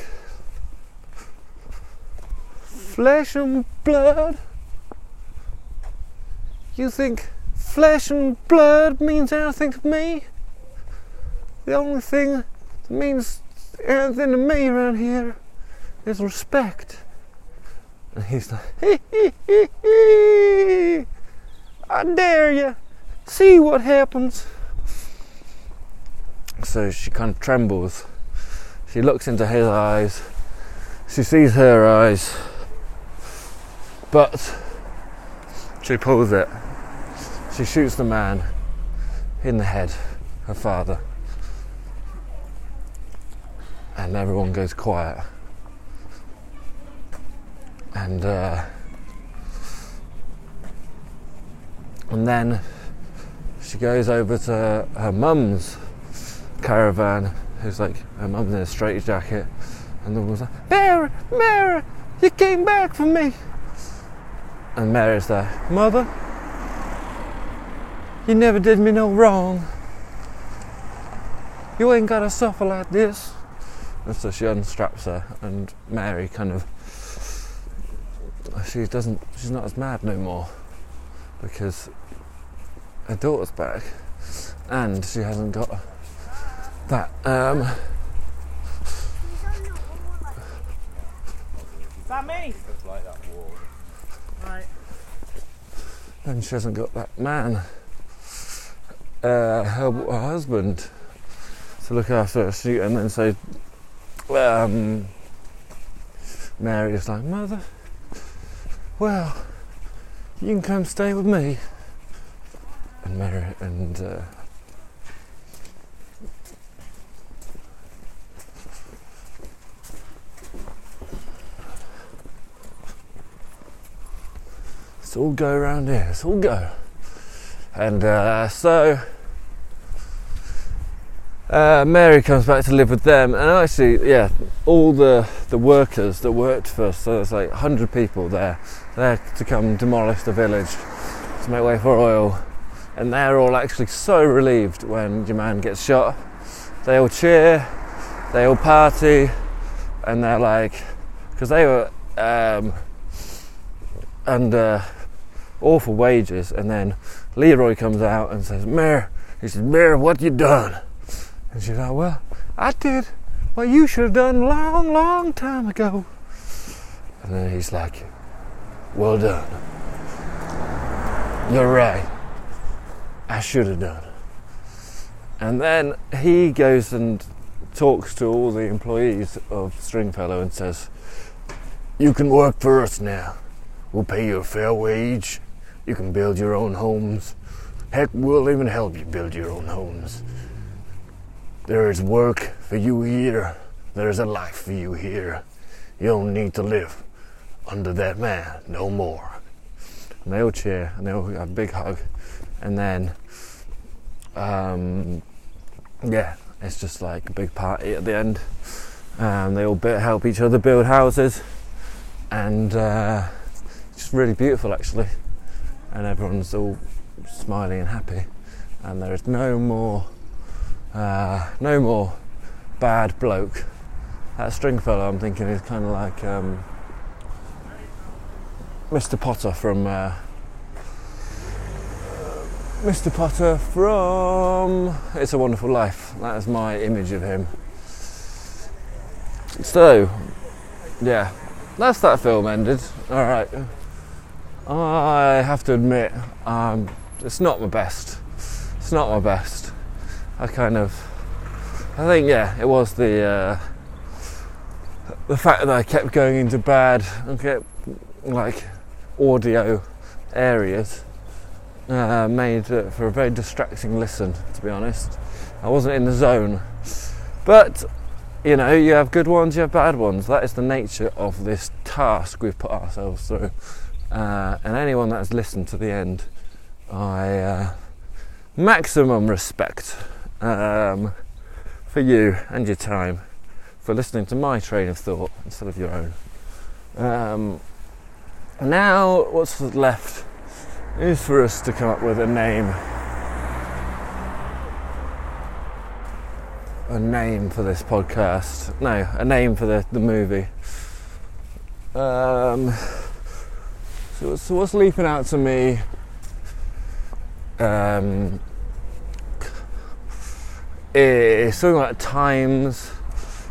S1: Flesh and blood? You think flesh and blood means anything to me? The only thing that means anything to me around here is respect. And he's like, hee hee hee hee. I dare you. See what happens. So she kind of trembles. She looks into his eyes. She sees her eyes. But she pulls it. She shoots the man in the head, her father. And everyone goes quiet. And uh, and then she goes over to her mum's caravan, who's like her mum's in a straight jacket, and the woman's like, Mary, Mary, you came back for me. And Mary's there, Mother, you never did me no wrong. You ain't gotta suffer like this. And so she unstraps her, and Mary kind of she doesn't she's not as mad no more because her daughter's back and she hasn't got that um
S3: Is that me?
S4: like that wall.
S3: Right.
S1: And she hasn't got that man. Uh her, her husband to look after her shoot and then so um Mary is like mother well you can come stay with me. And Mary and uh, All go around here. Let's all go. And uh, so uh, Mary comes back to live with them, and actually, yeah, all the the workers that worked for us. So there's like hundred people there, there to come demolish the village to make way for oil, and they're all actually so relieved when your man gets shot. They all cheer, they all party, and they're like, because they were um, under awful wages, and then Leroy comes out and says, Mary, he says, Mary, what you done? And she's like, Well, I did what you should have done long, long time ago. And then he's like, Well done. You're right. I should have done. And then he goes and talks to all the employees of Stringfellow and says, You can work for us now. We'll pay you a fair wage. You can build your own homes. Heck, we'll even help you build your own homes. There is work for you here. There is a life for you here. You don't need to live under that man no more. And they all cheer and they all have a big hug. And then, um, yeah, it's just like a big party at the end. Um, they all help each other build houses. And uh, it's just really beautiful actually. And everyone's all smiling and happy. And there is no more, uh, no more bad bloke. That string Stringfellow I'm thinking is kind of like um, Mr. Potter from uh, Mr. Potter from It's a Wonderful Life. That is my image of him. So, yeah, that's that film ended. All right. I have to admit, um, it's not my best. It's not my best. I kind of, I think, yeah, it was the uh, the fact that I kept going into bad, kept like audio areas uh, made for a very distracting listen. To be honest, I wasn't in the zone, but you know, you have good ones, you have bad ones. That is the nature of this task we've put ourselves through. Uh, and anyone that has listened to the end, I uh, maximum respect um, for you and your time for listening to my train of thought instead of your own. Um, now, what's left is for us to come up with a name. A name for this podcast. No, a name for the, the movie. Um, so, so what's leaping out to me? Um, is something like times.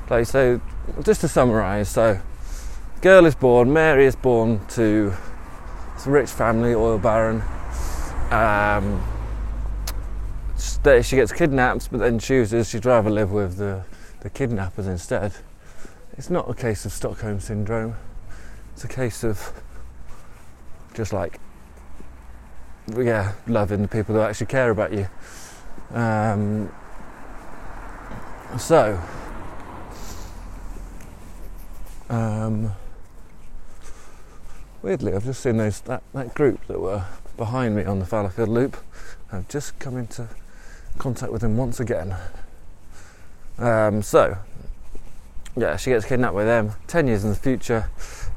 S1: Like so, just to summarise. So, girl is born. Mary is born to a rich family, oil baron. Um, she gets kidnapped, but then chooses she'd rather live with the, the kidnappers instead. It's not a case of Stockholm syndrome. It's a case of just like, yeah, loving the people that actually care about you. Um, so, um, weirdly, I've just seen those that, that group that were behind me on the Fallowfield Loop. I've just come into contact with them once again. Um, so, yeah, she gets kidnapped by them. Ten years in the future,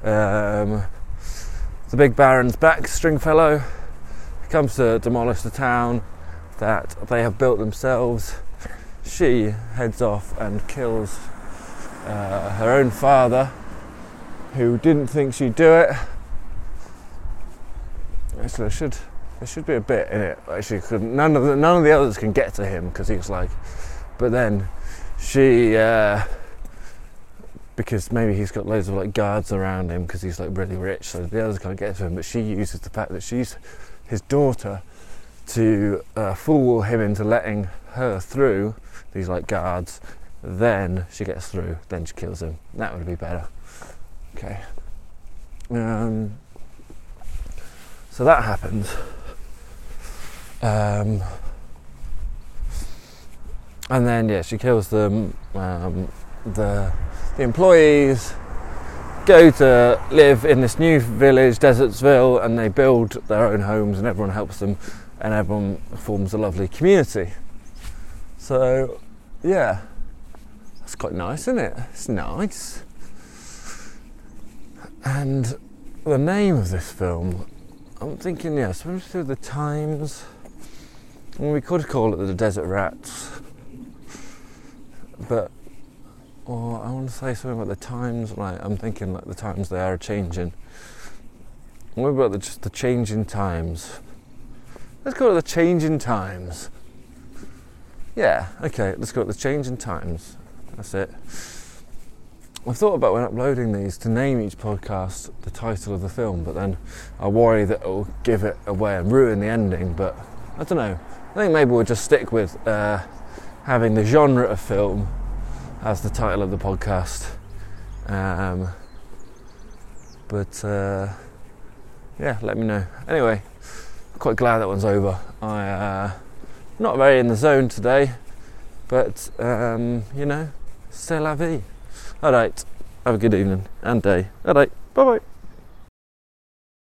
S1: um, the big Baron's back, Stringfellow. Comes to demolish the town that they have built themselves. She heads off and kills uh, her own father, who didn't think she'd do it. Actually, there should there should be a bit in it. Actually, none of the, none of the others can get to him because he's like. But then she, uh, because maybe he's got loads of like guards around him because he's like really rich, so the others can't get to him. But she uses the fact that she's his daughter to uh, fool him into letting her through these like guards. Then she gets through. Then she kills him. That would be better. Okay. Um, so that happens. Um, and then yeah, she kills them. Um, the the employees go to live in this new village, Desertsville, and they build their own homes, and everyone helps them, and everyone forms a lovely community. So yeah, that's quite nice, isn't it? It's nice. And the name of this film, I'm thinking, yeah, do with the times. Well, we could call it the Desert Rats, but or I want to say something about the times. Like I'm thinking, like the times they are changing. What about the, just the changing times? Let's call it the changing times. Yeah, okay, let's call it the changing times. That's it. I've thought about when uploading these to name each podcast the title of the film, but then I worry that it will give it away and ruin the ending. But I don't know. I think maybe we'll just stick with uh, having the genre of film as the title of the podcast. Um, but uh, yeah, let me know. Anyway, quite glad that one's over. I uh, not very in the zone today, but um, you know, c'est la vie. All right, have a good evening and day. All right, bye bye.